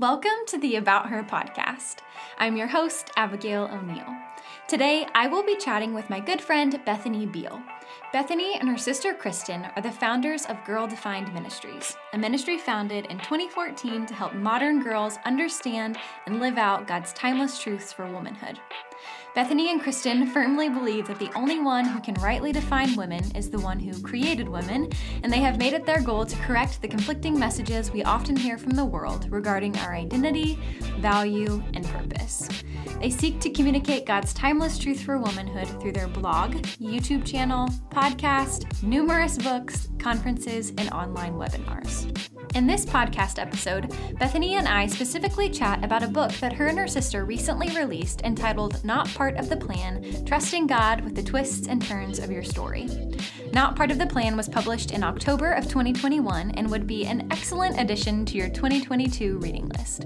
Welcome to the About Her podcast. I'm your host, Abigail O'Neill. Today, I will be chatting with my good friend, Bethany Beal. Bethany and her sister Kristen are the founders of Girl Defined Ministries, a ministry founded in 2014 to help modern girls understand and live out God's timeless truths for womanhood. Bethany and Kristen firmly believe that the only one who can rightly define women is the one who created women, and they have made it their goal to correct the conflicting messages we often hear from the world regarding our identity, value, and purpose. They seek to communicate God's timeless truth for womanhood through their blog, YouTube channel, podcast, numerous books, conferences, and online webinars. In this podcast episode, Bethany and I specifically chat about a book that her and her sister recently released entitled Not Part of the Plan Trusting God with the Twists and Turns of Your Story. Not Part of the Plan was published in October of 2021 and would be an excellent addition to your 2022 reading list.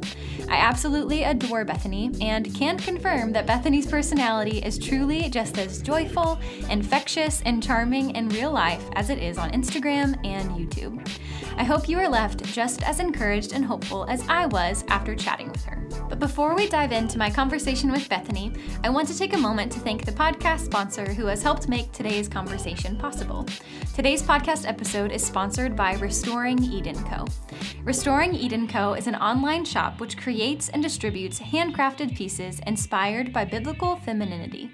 I absolutely adore Bethany and can confirm that Bethany's personality is truly just as joyful, infectious, and charming in real life as it is on Instagram and YouTube. I hope you are left just as encouraged and hopeful as I was after chatting with her. But before we dive into my conversation with Bethany, I want to take a moment to thank the podcast sponsor who has helped make today's conversation possible. Today's podcast episode is sponsored by Restoring Eden Co. Restoring Eden Co. is an online shop which creates and distributes handcrafted pieces inspired by biblical femininity.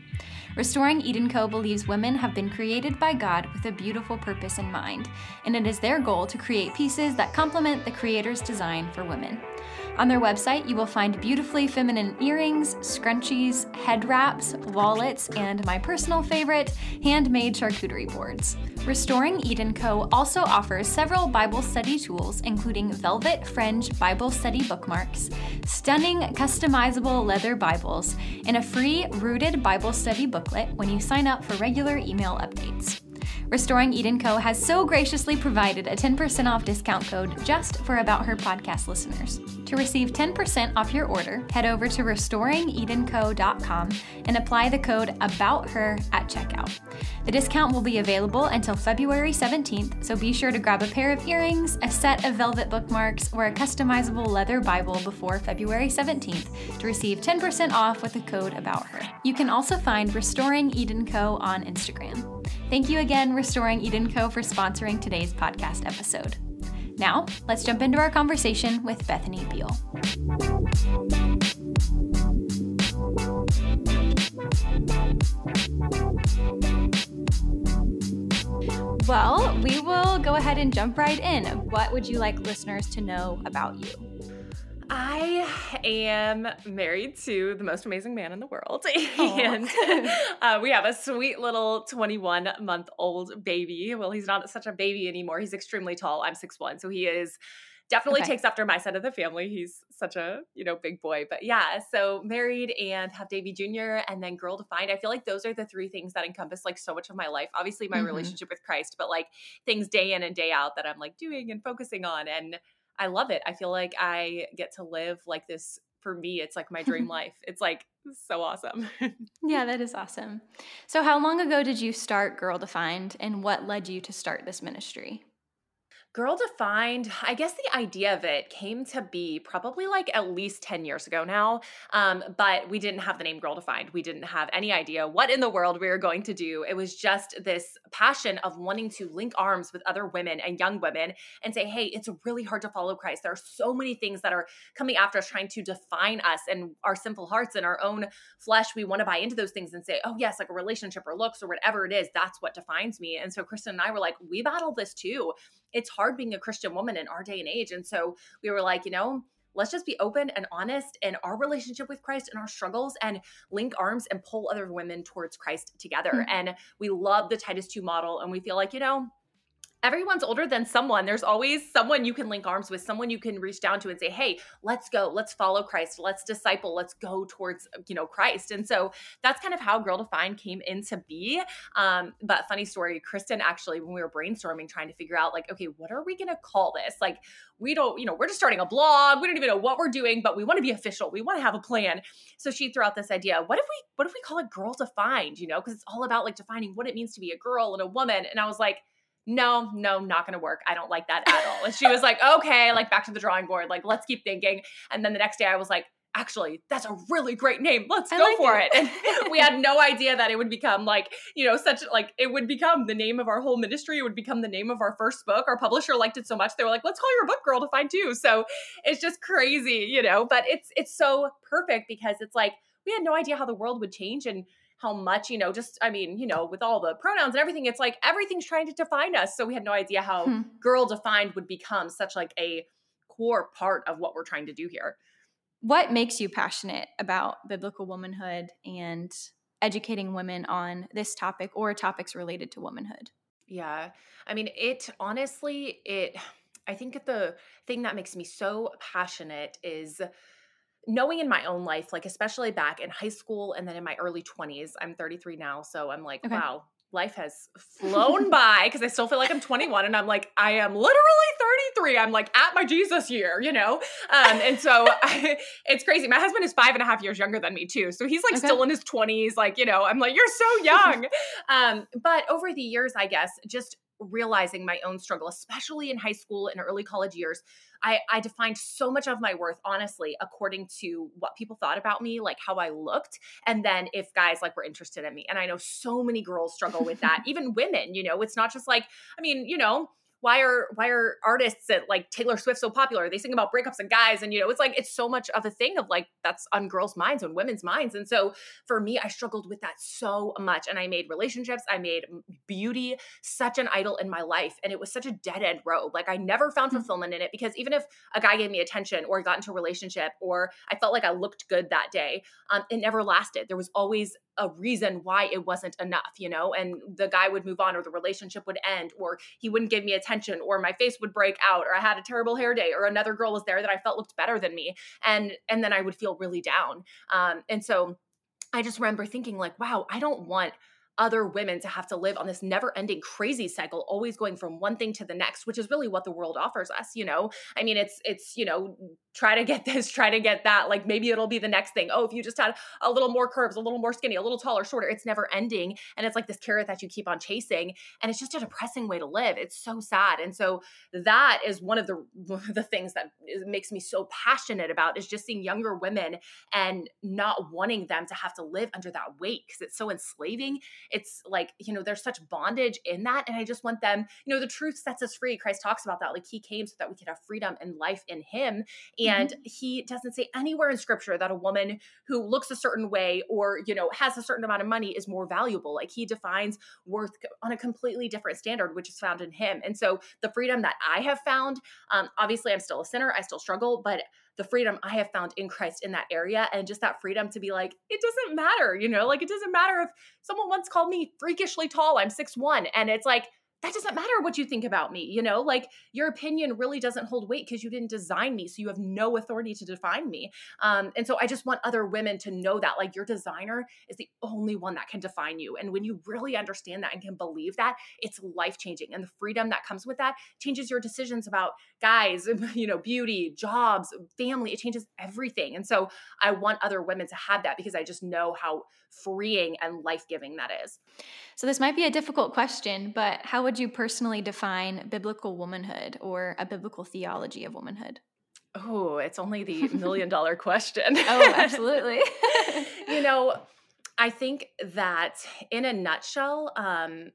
Restoring Eden Co. believes women have been created by God with a beautiful purpose in mind, and it is their goal to create pieces that complement the Creator's design for women. On their website, you will find beautifully feminine earrings, scrunchies, head wraps, wallets, and my personal favorite, handmade charcuterie boards. Restoring Eden Co. also offers several Bible study tools, including velvet fringe Bible study bookmarks, stunning customizable leather Bibles, and a free rooted Bible study booklet when you sign up for regular email updates. Restoring Eden Co. has so graciously provided a 10% off discount code just for About Her podcast listeners. To receive 10% off your order, head over to restoringedenco.com and apply the code About Her at checkout. The discount will be available until February 17th, so be sure to grab a pair of earrings, a set of velvet bookmarks, or a customizable leather Bible before February 17th to receive 10% off with the code About Her. You can also find Restoring Eden Co. on Instagram. Thank you again, Restoring Eden Co., for sponsoring today's podcast episode. Now, let's jump into our conversation with Bethany Beal. Well, we will go ahead and jump right in. What would you like listeners to know about you? I am married to the most amazing man in the world. and uh, we have a sweet little 21 month old baby. Well, he's not such a baby anymore. He's extremely tall. I'm 6'1. So he is definitely okay. takes after my side of the family. He's such a, you know, big boy. But yeah, so married and have Davy Jr. and then girl defined. I feel like those are the three things that encompass like so much of my life. Obviously my mm-hmm. relationship with Christ, but like things day in and day out that I'm like doing and focusing on. And I love it. I feel like I get to live like this for me. It's like my dream life. It's like so awesome. yeah, that is awesome. So, how long ago did you start Girl Defined and what led you to start this ministry? Girl Defined, I guess the idea of it came to be probably like at least 10 years ago now. Um, but we didn't have the name Girl Defined. We didn't have any idea what in the world we were going to do. It was just this passion of wanting to link arms with other women and young women and say, hey, it's really hard to follow Christ. There are so many things that are coming after us, trying to define us and our sinful hearts and our own flesh. We want to buy into those things and say, oh, yes, like a relationship or looks or whatever it is, that's what defines me. And so Kristen and I were like, we battle this too it's hard being a Christian woman in our day and age. And so we were like, you know, let's just be open and honest in our relationship with Christ and our struggles and link arms and pull other women towards Christ together. Mm-hmm. And we love the Titus 2 model. And we feel like, you know, everyone's older than someone. There's always someone you can link arms with, someone you can reach down to and say, "Hey, let's go. Let's follow Christ. Let's disciple. Let's go towards, you know, Christ." And so that's kind of how Girl Defined came into be. Um, but funny story, Kristen actually when we were brainstorming trying to figure out like, "Okay, what are we going to call this?" Like, we don't, you know, we're just starting a blog. We don't even know what we're doing, but we want to be official. We want to have a plan. So she threw out this idea, "What if we what if we call it Girl Defined, you know, because it's all about like defining what it means to be a girl and a woman." And I was like, no, no, not going to work. I don't like that at all. And she was like, okay, like back to the drawing board. Like, let's keep thinking. And then the next day I was like, actually, that's a really great name. Let's I go like for it. it. And we had no idea that it would become like, you know, such like it would become the name of our whole ministry. It would become the name of our first book. Our publisher liked it so much. They were like, let's call your book Girl Defined too. So it's just crazy, you know, but it's it's so perfect because it's like we had no idea how the world would change and how much, you know, just, I mean, you know, with all the pronouns and everything, it's like everything's trying to define us. So we had no idea how hmm. girl defined would become such like a core part of what we're trying to do here. What makes you passionate about biblical womanhood and educating women on this topic or topics related to womanhood? Yeah. I mean, it honestly, it, I think the thing that makes me so passionate is knowing in my own life, like especially back in high school and then in my early 20s, I'm 33 now. So I'm like, okay. wow, life has flown by because I still feel like I'm 21 and I'm like, I am literally 33. I'm like at my Jesus year, you know? Um, and so I, it's crazy. My husband is five and a half years younger than me too. So he's like okay. still in his 20s. Like, you know, I'm like, you're so young. um, but over the years, I guess, just realizing my own struggle, especially in high school and early college years, I, I defined so much of my worth, honestly, according to what people thought about me, like how I looked, and then if guys like were interested in me. And I know so many girls struggle with that, even women, you know, it's not just like, I mean, you know, why are why are artists at like Taylor Swift so popular? They sing about breakups and guys, and you know, it's like it's so much of a thing of like that's on girls' minds, on women's minds. And so for me, I struggled with that so much. And I made relationships, I made beauty such an idol in my life. And it was such a dead end road. Like I never found mm. fulfillment in it because even if a guy gave me attention or got into a relationship or I felt like I looked good that day, um, it never lasted. There was always a reason why it wasn't enough, you know, and the guy would move on or the relationship would end or he wouldn't give me attention or my face would break out or I had a terrible hair day or another girl was there that I felt looked better than me. And and then I would feel really down. Um, and so I just remember thinking like, wow, I don't want other women to have to live on this never ending crazy cycle always going from one thing to the next which is really what the world offers us you know? I mean it's it's you know try to get this try to get that like maybe it'll be the next thing. Oh if you just had a little more curves a little more skinny a little taller shorter it's never ending and it's like this carrot that you keep on chasing and it's just a depressing way to live. It's so sad and so that is one of the the things that makes me so passionate about is just seeing younger women and not wanting them to have to live under that weight because it's so enslaving it's like you know there's such bondage in that and i just want them you know the truth sets us free christ talks about that like he came so that we could have freedom and life in him and mm-hmm. he doesn't say anywhere in scripture that a woman who looks a certain way or you know has a certain amount of money is more valuable like he defines worth on a completely different standard which is found in him and so the freedom that i have found um, obviously i'm still a sinner i still struggle but the freedom I have found in Christ in that area and just that freedom to be like, it doesn't matter, you know, like it doesn't matter if someone once called me freakishly tall, I'm six one, and it's like, that doesn't matter what you think about me you know? Like your opinion really doesn't hold weight because you didn't design me so you have no authority to define me. Um, and so i just want other women to know that like your designer is the only one that can define you and when you really understand that and can believe that it's life changing and the freedom that comes with that changes your decisions about guys you know beauty jobs family it changes everything and so i want other women to have that because i just know how freeing and life-giving that is. So this might be a difficult question but how would you personally define biblical womanhood or a biblical theology of womanhood? Oh, it's only the million dollar question. oh, absolutely. you know, I think that in a nutshell, um,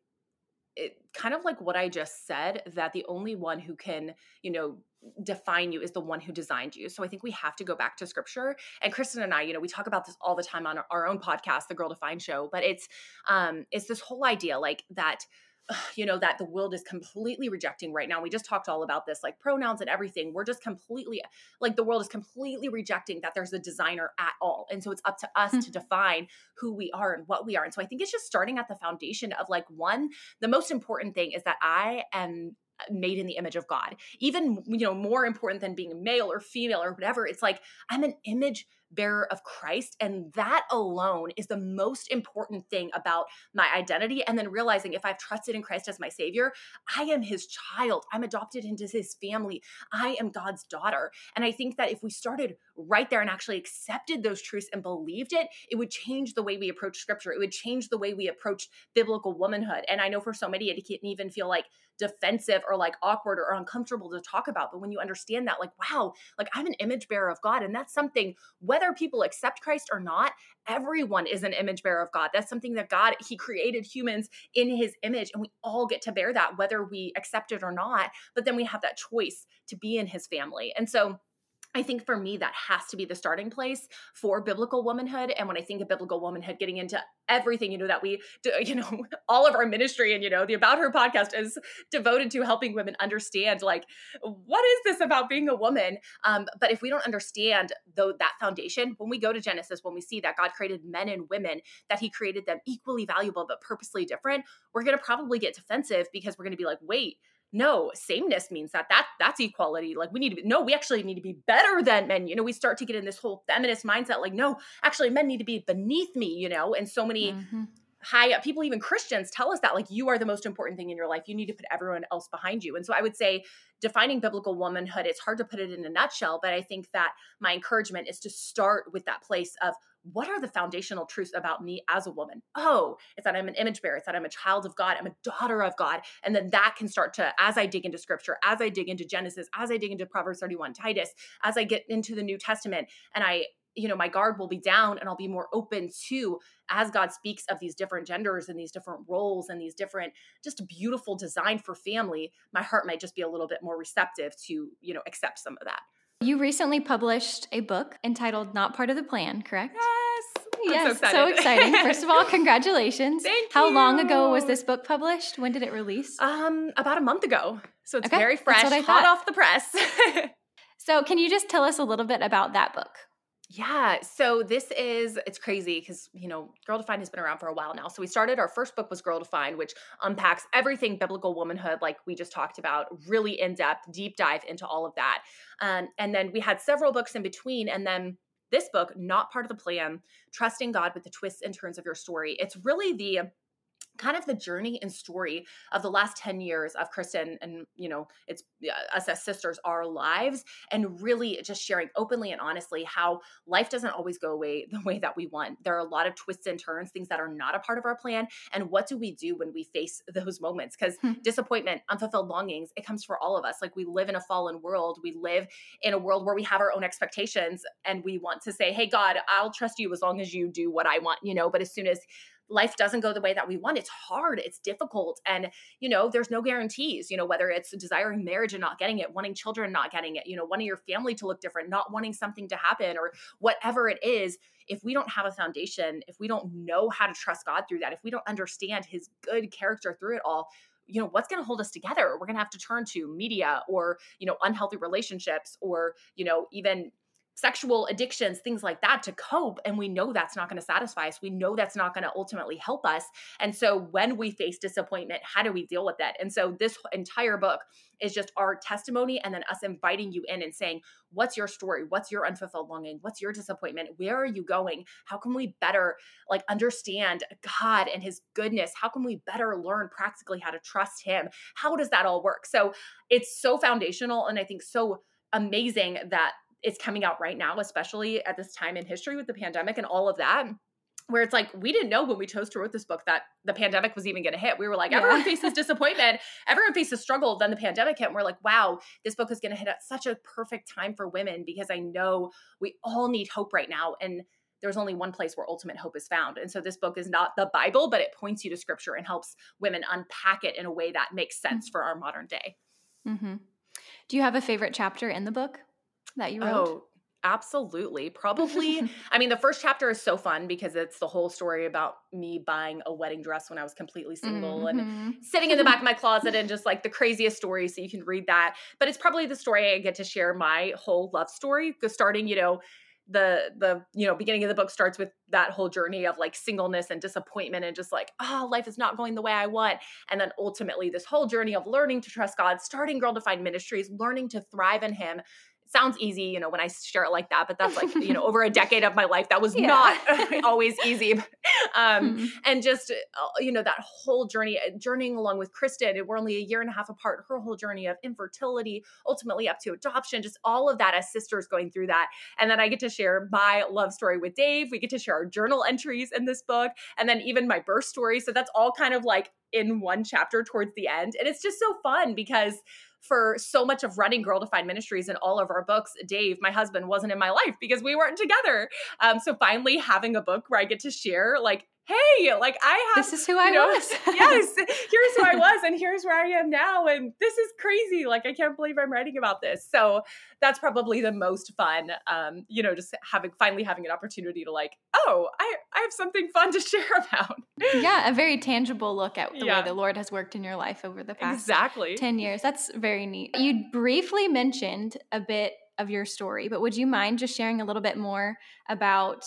it, kind of like what I just said, that the only one who can, you know, define you is the one who designed you. So I think we have to go back to scripture. And Kristen and I, you know, we talk about this all the time on our, our own podcast, the Girl Defined Show, but it's um it's this whole idea like that you know that the world is completely rejecting right now we just talked all about this like pronouns and everything we're just completely like the world is completely rejecting that there's a designer at all and so it's up to us mm-hmm. to define who we are and what we are and so i think it's just starting at the foundation of like one the most important thing is that i am made in the image of God. Even, you know, more important than being male or female or whatever, it's like I'm an image bearer of Christ. And that alone is the most important thing about my identity. And then realizing if I've trusted in Christ as my savior, I am his child. I'm adopted into his family. I am God's daughter. And I think that if we started right there and actually accepted those truths and believed it, it would change the way we approach scripture. It would change the way we approach biblical womanhood. And I know for so many, it can even feel like defensive or like awkward or uncomfortable to talk about. But when you understand that, like, wow, like I'm an image bearer of God. And that's something, whether people accept Christ or not, everyone is an image bearer of God. That's something that God, He created humans in His image, and we all get to bear that, whether we accept it or not. But then we have that choice to be in His family. And so, I think for me, that has to be the starting place for biblical womanhood. And when I think of biblical womanhood, getting into everything, you know, that we do, you know, all of our ministry and, you know, the About Her podcast is devoted to helping women understand, like, what is this about being a woman? Um, but if we don't understand, though, that foundation, when we go to Genesis, when we see that God created men and women, that He created them equally valuable, but purposely different, we're going to probably get defensive because we're going to be like, wait, no sameness means that that that's equality like we need to be no we actually need to be better than men you know we start to get in this whole feminist mindset like no actually men need to be beneath me you know and so many mm-hmm. high up people even christians tell us that like you are the most important thing in your life you need to put everyone else behind you and so i would say defining biblical womanhood it's hard to put it in a nutshell but i think that my encouragement is to start with that place of what are the foundational truths about me as a woman? Oh, it's that I'm an image bearer. It's that I'm a child of God. I'm a daughter of God. And then that can start to, as I dig into scripture, as I dig into Genesis, as I dig into Proverbs 31, Titus, as I get into the New Testament, and I, you know, my guard will be down and I'll be more open to as God speaks of these different genders and these different roles and these different just beautiful design for family, my heart might just be a little bit more receptive to, you know, accept some of that. You recently published a book entitled Not Part of the Plan, correct? Yes. yes, so, so, exciting. First of all, congratulations. Thank How you. long ago was this book published? When did it release? Um, about a month ago. So it's okay. very fresh, hot off the press. so can you just tell us a little bit about that book? Yeah. So this is it's crazy because you know, Girl Defined has been around for a while now. So we started our first book was Girl Defined, which unpacks everything biblical womanhood, like we just talked about, really in depth, deep dive into all of that. Um, and then we had several books in between, and then this book, not part of the plan, trusting God with the twists and turns of your story. It's really the kind of the journey and story of the last 10 years of Kristen and you know it's us as sisters our lives and really just sharing openly and honestly how life doesn't always go away the way that we want. There are a lot of twists and turns things that are not a part of our plan and what do we do when we face those moments? Because hmm. disappointment unfulfilled longings it comes for all of us. Like we live in a fallen world. We live in a world where we have our own expectations and we want to say hey god I'll trust you as long as you do what I want you know? But as soon as life doesn't go the way that we want it's hard it's difficult and you know there's no guarantees you know whether it's desiring marriage and not getting it wanting children not getting it you know wanting your family to look different not wanting something to happen or whatever it is if we don't have a foundation if we don't know how to trust god through that if we don't understand his good character through it all you know what's going to hold us together? We're going to have to turn to media or you know unhealthy relationships or you know even sexual addictions, things like that to cope. And we know that's not going to satisfy us. We know that's not going to ultimately help us. And so when we face disappointment, how do we deal with that? And so this entire book is just our testimony and then us inviting you in and saying, What's your story? What's your unfulfilled longing? What's your disappointment? Where are you going? How can we better like understand God and his goodness? How can we better learn practically how to trust him? How does that all work? So it's so foundational and I think so amazing that it's coming out right now, especially at this time in history with the pandemic and all of that where it's like we didn't know when we chose to write this book that the pandemic was even going to hit. We were like, yeah. everyone faces disappointment, everyone faces struggle. Then the pandemic hit, and we're like, wow, this book is going to hit at such a perfect time for women because I know we all need hope right now, and there's only one place where ultimate hope is found. And so this book is not the Bible, but it points you to Scripture and helps women unpack it in a way that makes sense mm-hmm. for our modern day. Mm-hmm. Do you have a favorite chapter in the book? That you wrote? Oh, absolutely. Probably. I mean, the first chapter is so fun because it's the whole story about me buying a wedding dress when I was completely single mm-hmm. and sitting in the back of my closet and just like the craziest story. So you can read that. But it's probably the story I get to share my whole love story, starting, you know, the the you know beginning of the book starts with that whole journey of like singleness and disappointment and just like oh life is not going the way i want and then ultimately this whole journey of learning to trust god starting girl defined ministries learning to thrive in him sounds easy, you know, when I share it like that, but that's like, you know, over a decade of my life, that was yeah. not always easy. Um, mm-hmm. And just, uh, you know, that whole journey, uh, journeying along with Kristen, we're only a year and a half apart, her whole journey of infertility, ultimately up to adoption, just all of that as sisters going through that. And then I get to share my love story with Dave. We get to share our journal entries in this book, and then even my birth story. So that's all kind of like in one chapter towards the end. And it's just so fun because for so much of running Girl Defined Ministries and all of our books, Dave, my husband, wasn't in my life because we weren't together. Um, so finally having a book where I get to share like hey, like I have. This is who I know, was. yes, here's who I was, and here's where I am now, and this is crazy. Like I can't believe I'm writing about this. So that's probably the most fun. Um, you know, just having finally having an opportunity to like, oh, I I have something fun to share about. yeah, a very tangible look at the yeah. way the Lord has worked in your life over the past exactly ten years. That's very neat. You briefly mentioned a bit of your story, but would you mind just sharing a little bit more about?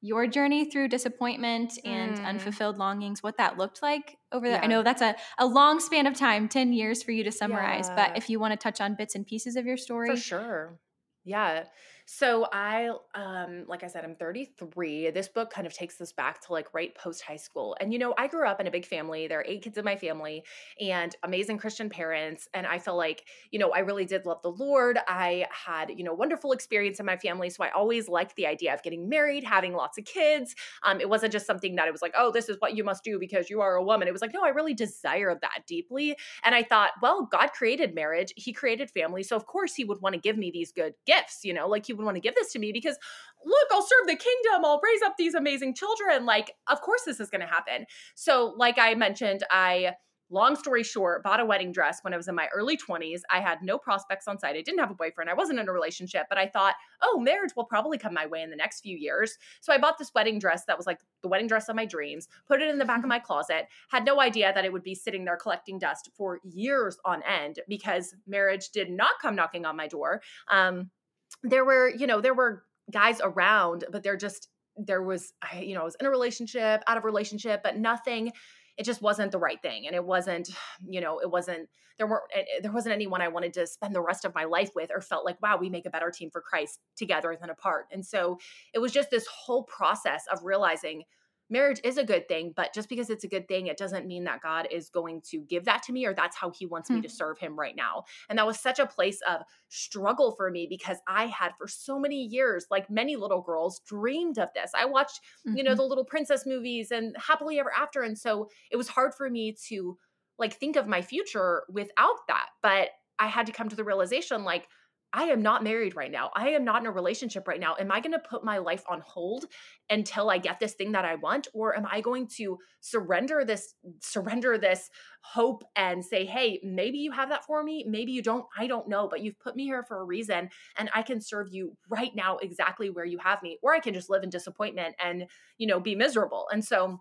Your journey through disappointment and mm. unfulfilled longings, what that looked like over there. Yeah. I know that's a, a long span of time, 10 years for you to summarize, yeah. but if you want to touch on bits and pieces of your story. For sure. Yeah. So I, um, like I said, I'm 33. This book kind of takes us back to like right post high school. And you know, I grew up in a big family. There are eight kids in my family and amazing Christian parents. And I feel like, you know, I really did love the Lord. I had, you know, wonderful experience in my family. So I always liked the idea of getting married, having lots of kids. Um, it wasn't just something that it was like, oh, this is what you must do because you are a woman. It was like, no, I really desired that deeply. And I thought, well, God created marriage. He created family. So of course he would want to give me these good gifts, you know, like he would want to give this to me because look, I'll serve the kingdom. I'll raise up these amazing children. Like, of course, this is going to happen. So, like I mentioned, I long story short, bought a wedding dress when I was in my early 20s. I had no prospects on sight. I didn't have a boyfriend. I wasn't in a relationship, but I thought, oh, marriage will probably come my way in the next few years. So I bought this wedding dress that was like the wedding dress of my dreams, put it in the back of mm-hmm. my closet, had no idea that it would be sitting there collecting dust for years on end because marriage did not come knocking on my door. Um, there were, you know, there were guys around, but there just there was I, you know, I was in a relationship, out of relationship, but nothing it just wasn't the right thing and it wasn't you know it wasn't there weren't eh, eh, there wasn't anyone i wanted to spend the rest of my life with or felt like wow we make a better team for christ together than apart. And so it was just this whole process of realizing marriage is a good thing, but just because it's a good thing, it doesn't mean that God is going to give that to me or that's how He wants mm-hmm. me to hmm. serve Him right now. And that was such a place of struggle for me because I had for so many years, like many little girls, dreamed of this. I watched, mm-hmm. you know, mm-hmm. the little princess movies and happily ever after. And so it was hard for me to like think of my future without that. But I had to come to the realization like, I am not married right now. I am not in a relationship right now. Am I going to put my life on hold until I get this thing that I want or am I going to surrender this surrender this hope and say, "Hey, maybe you have that for me, maybe you don't. I don't know, but you've put me here for a reason and I can serve you right now exactly where you have me or I can just live in disappointment and, you know, be miserable." And so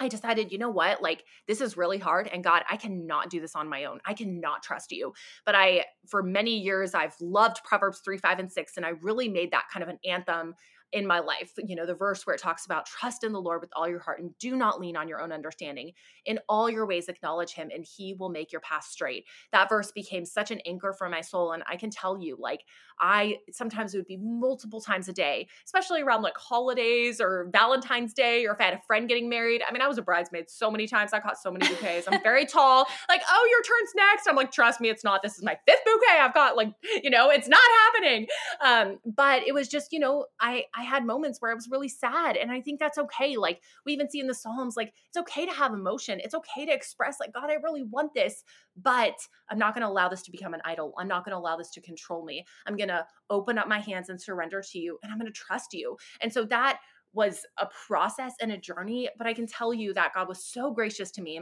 I decided, you know what? Like, this is really hard. And God, I cannot do this on my own. I cannot trust you. But I, for many years, I've loved Proverbs 3, 5, and 6. And I really made that kind of an anthem in my life. You know, the verse where it talks about trust in the Lord with all your heart and do not lean on your own understanding. In all your ways, acknowledge him and he will make your path straight. That verse became such an anchor for my soul. And I can tell you, like, I sometimes it would be multiple times a day, especially around like holidays or Valentine's Day, or if I had a friend getting married. I mean, I was a bridesmaid so many times. I caught so many bouquets. I'm very tall. Like, oh, your turn's next. I'm like, trust me, it's not. This is my fifth bouquet. I've got like, you know, it's not happening. Um, but it was just, you know, I I had moments where I was really sad. And I think that's okay. Like we even see in the Psalms, like it's okay to have emotion. It's okay to express, like, God, I really want this, but I'm not going to allow this to become an idol. I'm not going to allow this to control me. I'm going to open up my hands and surrender to you, and I'm going to trust you. And so that was a process and a journey, but I can tell you that God was so gracious to me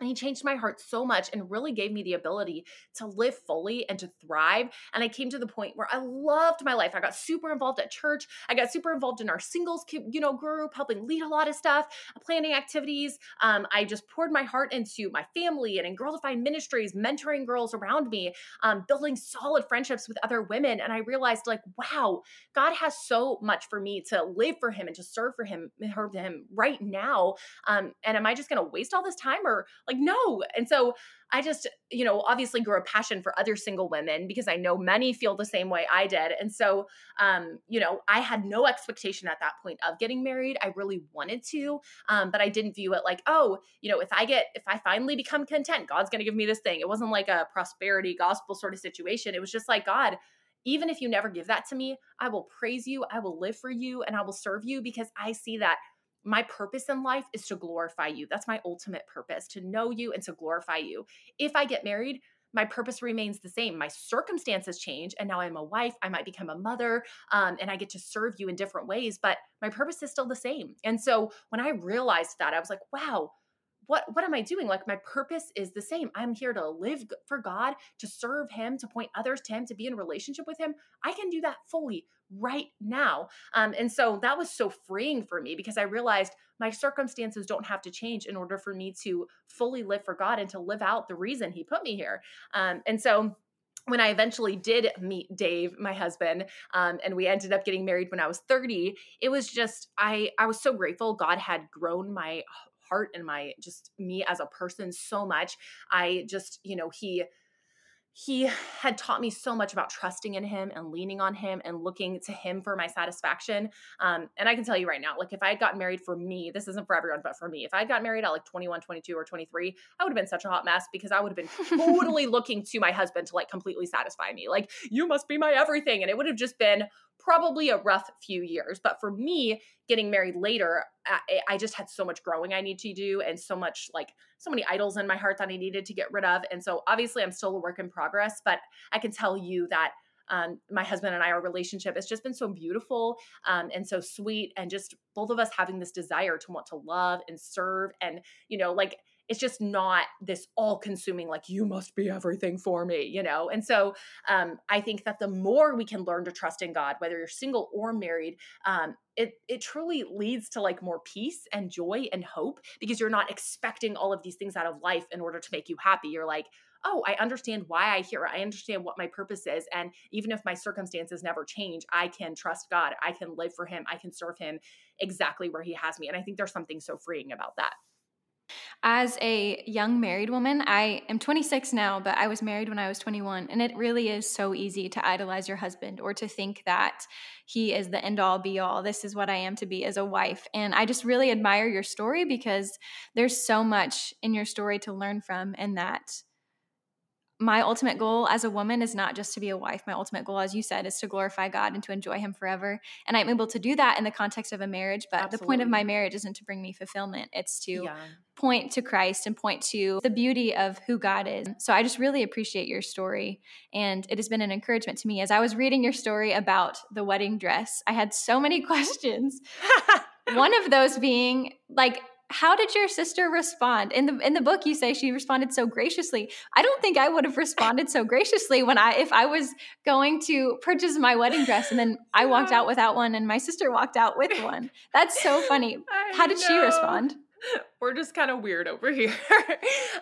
and he changed my heart so much and really gave me the ability to live fully and to thrive. And I came to the point where I loved my life. I got super involved at church. I got super involved in our singles, you know, group, helping lead a lot of stuff, planning activities. Um, I just poured my heart into my family and in Girl Defined Ministries, mentoring girls around me, um, building solid friendships with other women. And I realized, like, wow, God has so much for me to live for Him and to serve for Him, serve Him right now. Um, and am I just going to waste all this time or Like, no. And so I just, you know, obviously grew a passion for other single women because I know many feel the same way I did. And so, um, you know, I had no expectation at that point of getting married. I really wanted to, um, but I didn't view it like, oh, you know, if I get, if I finally become content, God's going to give me this thing. It wasn't like a prosperity gospel sort of situation. It was just like, God, even if you never give that to me, I will praise you, I will live for you, and I will serve you because I see that my purpose in life is to glorify you. That's my ultimate purpose to know you and to glorify you. If I get married, my purpose remains the same. My circumstances change, and now I'm a wife. I might become a mother, um, and I get to serve you in different ways, but my purpose is still the same. And so when I realized that, I was like, wow, what what am i doing? Like my purpose is the same. I'm here to live for god to serve him to point others to him to be in relationship with him. I can do that fully right now. Um, and so that was so freeing for me because i realized my circumstances don't have to change in order for me to fully live for god and to live out the reason he put me here. Um, and so when I eventually did meet Dave, my husband, um, and we ended up getting married when I was 30, it was just I I was so grateful. God had grown my heart and my just me as a person so much. I just, you know, he he had taught me so much about trusting in him and leaning on him and looking to him for my satisfaction. Um, and I can tell you right now, like if I had gotten married for me, this isn't for everyone, but for me, if I had got married at like 21, 22, or 23, I would have been such a hot mess because I would have been totally looking to my husband to like completely satisfy me. Like, you must be my everything. And it would have just been probably a rough few years. But for me, getting married later, I, I, just had so much growing I need to do and so much like so many idols in my heart that I needed to get rid of. And so obviously I'm still a work in progress, but I can tell you that um, my husband and I, our relationship has just been so beautiful um, and so sweet. And just both of us having this desire to want to love and serve and, you know, like it's just not this all consuming like you must be everything for me you know and so um, i think that the more we can learn to trust in god whether you're single or married um, it it truly leads to like more peace and joy and hope because you're not expecting all of these things out of life in order to make you happy you're like oh, I understand why I hear. I understand what my purpose is. And even if my circumstances never change, I can trust God. I can live for Him. I can serve Him exactly where He has me. And I think there's something so freeing about that. As a young married woman, I am 26 now, but I was married when I was 21. And it really is so easy to idolize your husband or to think that he is the end all be all. This is what I am to be as a wife. And I just really admire your story because there's so much in your story to learn from, and that my ultimate goal as a woman is not just to be a wife. My ultimate goal, as you said, is to glorify God and to enjoy Him forever. And I'm able to do that in the context of a marriage. But Absolutely. the point of my marriage isn't to bring me fulfillment, it's to yeah. point to Christ and point to the beauty of who God is. So I just really appreciate your story. And it has been an encouragement to me. As I was reading your story about the wedding dress, I had so many questions. One of those being like, how did your sister respond? In the in the book you say she responded so graciously. I don't think i would have responded so graciously when i if i was going to purchase my wedding dress and then i walked out without one and my sister walked out with one. That's so funny. How did she respond? We're just kind of weird over here.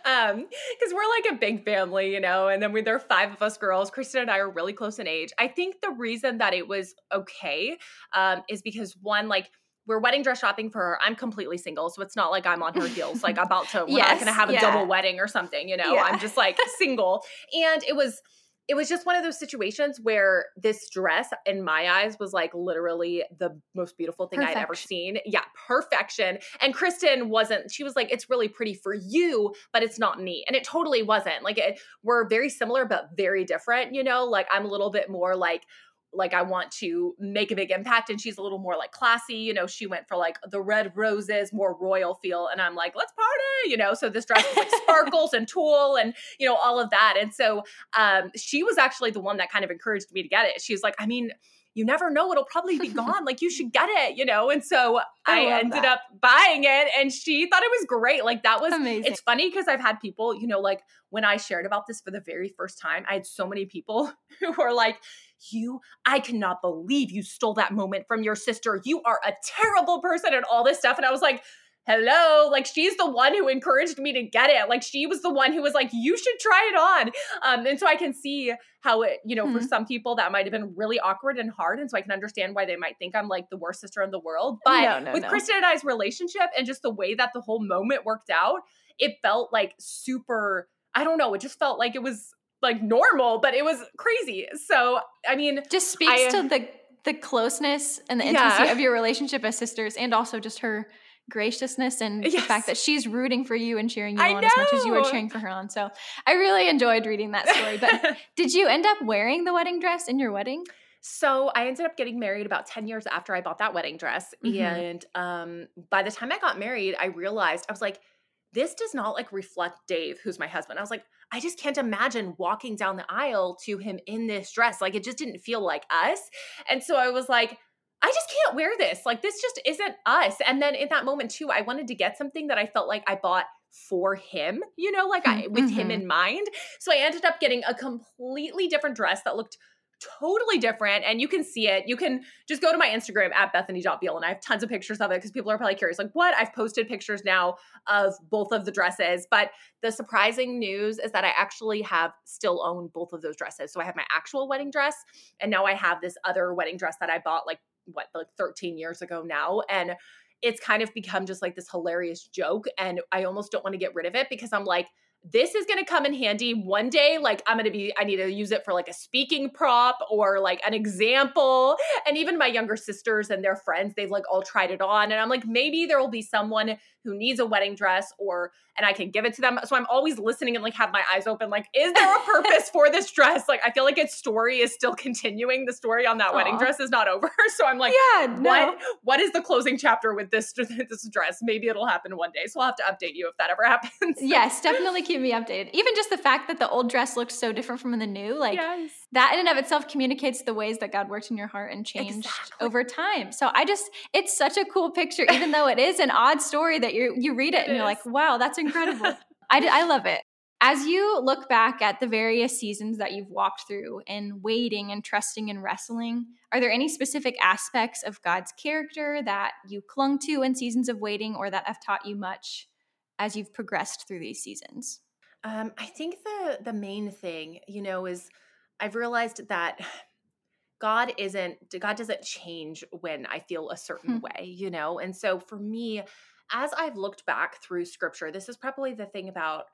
Um because we're like a big family you know and then we, there are five of us girls. Kristen and i are really close in age. I think the reason that it was okay um is because one like we're wedding dress shopping for her. I'm completely single, so it's not like I'm on her heels, like about to. We're yes, not going to have a yeah. double wedding or something, you know. Yeah. I'm just like single, and it was it was just one of those situations where this dress in my eyes was like literally the most beautiful thing I'd ever seen. Yeah, perfection. And Kristen wasn't, she was like, it's really pretty for you, but it's not me. And it totally wasn't. Like, it, we're very similar, but very different, you know? Like, I'm a little bit more like, like I want to make a big impact and she's a little more like classy, you know, she went for like the red roses, more royal feel and I'm like, let's party, you know. So this dress was like sparkles and tulle and you know all of that. And so um she was actually the one that kind of encouraged me to get it. She was like, I mean, you never know it'll probably be gone like you should get it you know and so i, I ended that. up buying it and she thought it was great like that was amazing it's funny because i've had people you know like when i shared about this for the very first time i had so many people who were like you i cannot believe you stole that moment from your sister. You are a terrible person and all this stuff. And i was like hello? Like she's the one who encouraged me to get it. Like she was the one who was like you should try it on. Um and so i can see how it you know mm-hmm. for some people that might have been really awkward and hard and so i can understand why they might think i'm like the worst sister in the world. But no, no, with no. kristen and i's relationship and just the way that the whole moment worked out it felt like super, I don't know, it just felt like it was like normal, but it was crazy. So, I mean, just speaks I, to the the closeness and the intimacy yeah. of your relationship as sisters and also just her graciousness and yes. the fact that she's rooting for you and cheering you I on know. as much as you are cheering for her on. So I really enjoyed reading that story. But did you end up wearing the wedding dress in your wedding? So I ended up getting married about 10 years after I bought that wedding dress. Mm-hmm. And um, by the time I got married, I realized I was like, this does not like reflect Dave, who's my husband. I was like, I just can't imagine walking down the aisle to him in this dress. Like it just didn't feel like us. And so I was like, I just can't wear this. Like this just isn't us. And then in that moment too, I wanted to get something that I felt like I bought for him, you know, like I with mm-hmm. him in mind. So I ended up getting a completely different dress that looked totally different and you can see it. You can just go to my instagram at bethany.beal and i have tons of pictures of it because people are probably curious like what? I've posted pictures now of both of the dresses. But the surprising news is that i actually have still own both of those dresses. So i have my actual wedding dress and now i have this other wedding dress that i bought like what like 13 years ago now and it's kind of become just like this hilarious joke and i almost don't want to get rid of it because i'm like this is going to come in handy one day like i'm going to be i need to use it for like a speaking prop or like an example. And even my younger sisters and their friends they've like all tried it on and i'm like maybe there will be someone who needs a wedding dress or and I can give it to them. So I'm always listening and like have my eyes open like is there a purpose for this dress? Like I feel like its story is still continuing. The story on that Aww. wedding dress is not over. So I'm like yeah, no. what what is the closing chapter with this this dress? Maybe it'll happen one day. So I'll have to update you if that ever happens. yes, definitely keep me updated. Even just the fact that the old dress looks so different from the new like yes. That in and of itself communicates the ways that God worked in your heart and changed exactly. over time. So I just it's such a cool picture even though it is an odd story that you you read it, it and you're like, wow, that's incredible. I, I love it. As you look back at the various seasons that you've walked through and waiting and trusting and wrestling, are there any specific aspects of God's character that you clung to in seasons of waiting or that have taught you much as you've progressed through these seasons? Um, I think the the main thing, you know, is I've realized that God isn't God doesn't change when I feel a certain hmm. way, you know? And so for me, as I've looked back through scripture, this is probably the thing about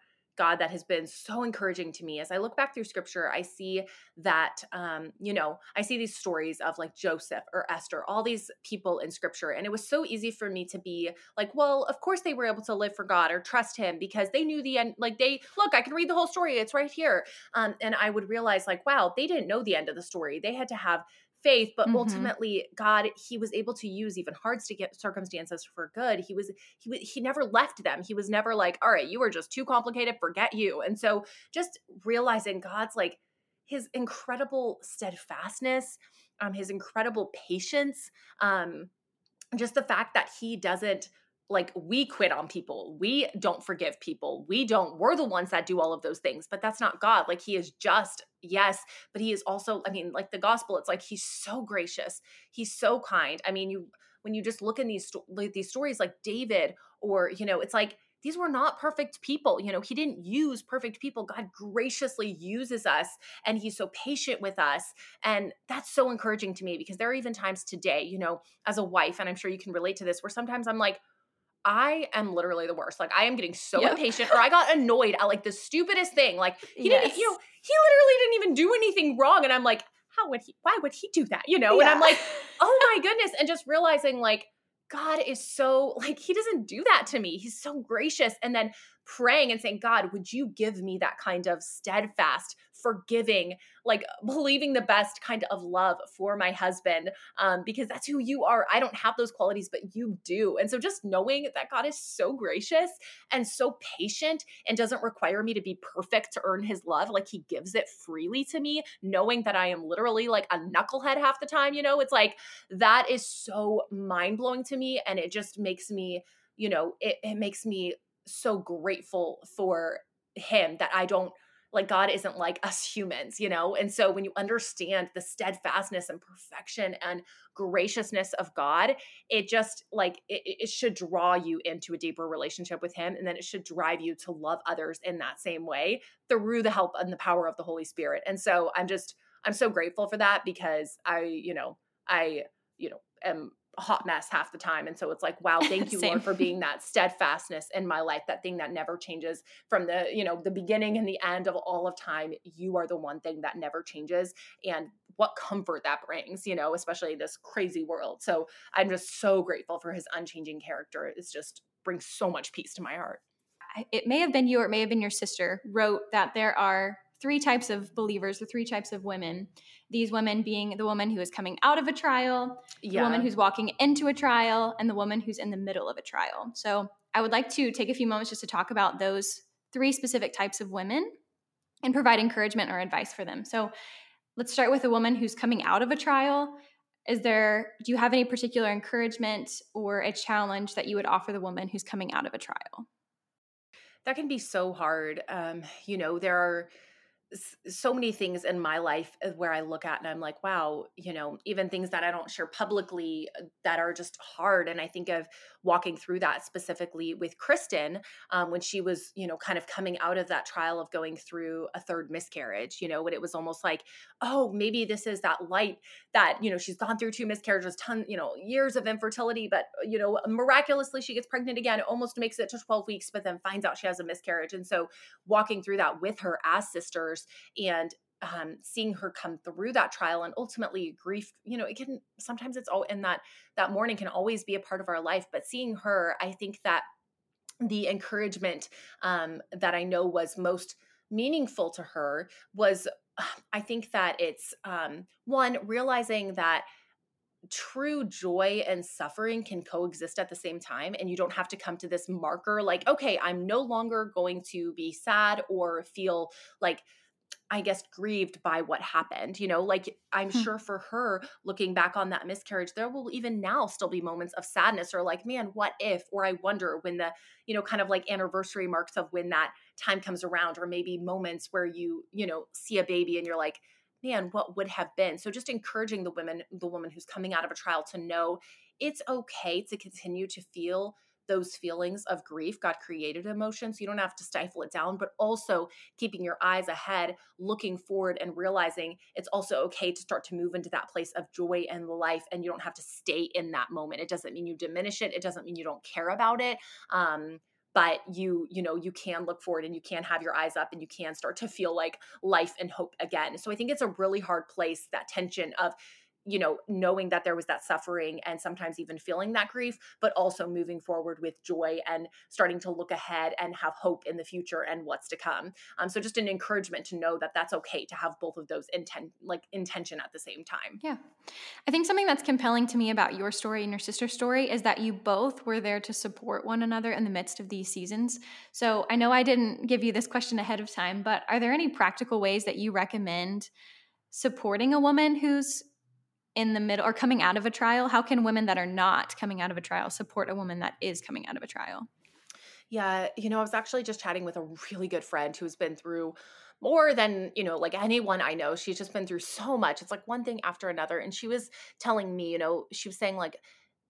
God that has been so encouraging to me. As I look back through scripture, I see that, um, you know, I see these stories of like Joseph or Esther, all these people in scripture. And it was so easy for me to be like, well, of course they were able to live for God or trust him because they knew the end. Like they, look, I can read the whole story. It's right here. Um, and I would realize, like, wow, they didn't know the end of the story. They had to have faith but mm-hmm. ultimately god he was able to use even hard circumstances for good. He was he was, he never left them. He was never like all right you were just too complicated forget you. And so just realizing god's like his incredible steadfastness um his incredible patience um just the fact that he doesn't like we quit on people we don't forgive people we don't we're the ones that do all of those things but that's not god like he is just yes but he is also i mean like the gospel it's like he's so gracious he's so kind i mean you when you just look in these these stories like david or you know it's like these were not perfect people. You know, he didn't use perfect people. God graciously uses us and he's so patient with us. And that's so encouraging to me because there are even times today, you know, as a wife, and I'm sure you can relate to this, where sometimes I'm like, I am literally the worst. Like I am getting so yep. impatient, or I got annoyed at like the stupidest thing. Like he yes. didn't, you know, he literally didn't even do anything wrong, and I'm like, how would he? Why would he do that? You know? Yeah. And I'm like, oh my goodness, and just realizing like God is so like he doesn't do that to me. He's so gracious, and then praying and saying, God, would you give me that kind of steadfast, forgiving, like believing the best kind of love for my husband? Um, because that's who you are. I don't have those qualities, but you do. And so just knowing that God is so gracious and so patient and doesn't require me to be perfect to earn his love, like he gives it freely to me, knowing that I am literally like a knucklehead half the time, you know, it's like that is so mind blowing to me. And it just makes me, you know, it, it makes me so grateful for him that I don't like God isn't like us humans, you know? And so when you understand the steadfastness and perfection and graciousness of God, it just like it, it, should draw you into a deeper relationship with Him. And then it should drive you to love others in that same way through the help and the power of the Holy Spirit. And so I'm just, I'm so grateful for that because I, you know, I, you know, am hot mess half the time. And so it's like, wow, thank you, Lord, for being that steadfastness in my life, that thing that never changes from the, you know, the beginning and the end of all of time. You are the one thing that never changes. And what comfort that brings, you know, especially this crazy world. So I'm just so grateful for his unchanging character. It's just brings so much peace to my heart. It may have been you or it may have been your sister wrote that there are three types of believers or three types of women. These women being the woman who is coming out of a trial, yeah. the woman who's walking into a trial, and the woman who's in the middle of a trial. So I would like to take a few moments just to talk about those three specific types of women and provide encouragement or advice for them. So let's start with a woman who's coming out of a trial. Is there, do you have any particular encouragement or a challenge that you would offer the woman who's coming out of a trial? That can be so hard. Um, you know, there are, so many things in my life uh, where I look at and I'm like, wow, you know, even things that I don't share publicly uh, that are just hard. And I think of walking through that specifically with Kristen um, when she was, you know, kind of coming out of that trial of going through a third miscarriage, you know, when it was almost like, oh, maybe this is that light that, you know, she's gone through two miscarriages, ton, you know, years of infertility, but, you know, miraculously she gets pregnant again, almost makes it to 12 weeks, but then finds out she has a miscarriage. And so walking through that with her as sisters and um, seeing her come through that trial and ultimately grief you know it can sometimes it's all in that that mourning can always be a part of our life but seeing her i think that the encouragement um, that i know was most meaningful to her was i think that it's um, one realizing that true joy and suffering can coexist at the same time and you don't have to come to this marker like okay i'm no longer going to be sad or feel like I guess, grieved by what happened. You know, like I'm hmm. sure for her, looking back on that miscarriage, there will even now still be moments of sadness or like, man, what if? Or I wonder when the, you know, kind of like anniversary marks of when that time comes around, or maybe moments where you, you know, see a baby and you're like, man, what would have been? So just encouraging the women, the woman who's coming out of a trial to know it's okay to continue to feel those feelings of grief. God created emotions. You don't have to stifle it down, but also keeping your eyes ahead, looking forward, and realizing it's also okay to start to move into that place of joy and life. And you don't have to stay in that moment. It doesn't mean you diminish it, it doesn't mean you don't care about it. Um, but you you know you can look forward and you can have your eyes up and you can start to feel like life and hope again so i think it's a really hard place that tension of you know, knowing that there was that suffering and sometimes even feeling that grief, but also moving forward with joy and starting to look ahead and have hope in the future and what's to come. Um, so just an encouragement to know that that's okay to have both of those intent, like intention at the same time. Yeah. I think something that's compelling to me about your story and your sister's story is that you both were there to support one another in the midst of these seasons. So I know I didn't give you this question ahead of time, but are there any practical ways that you recommend supporting a woman who's in the middle or coming out of a trial how can women that are not coming out of a trial support a woman that is coming out of a trial? Yeah you know i was actually just chatting with a really good friend who's been through more than you know like anyone i know. She's just been through so much. It's like one thing after another. And she was telling me you know she was saying like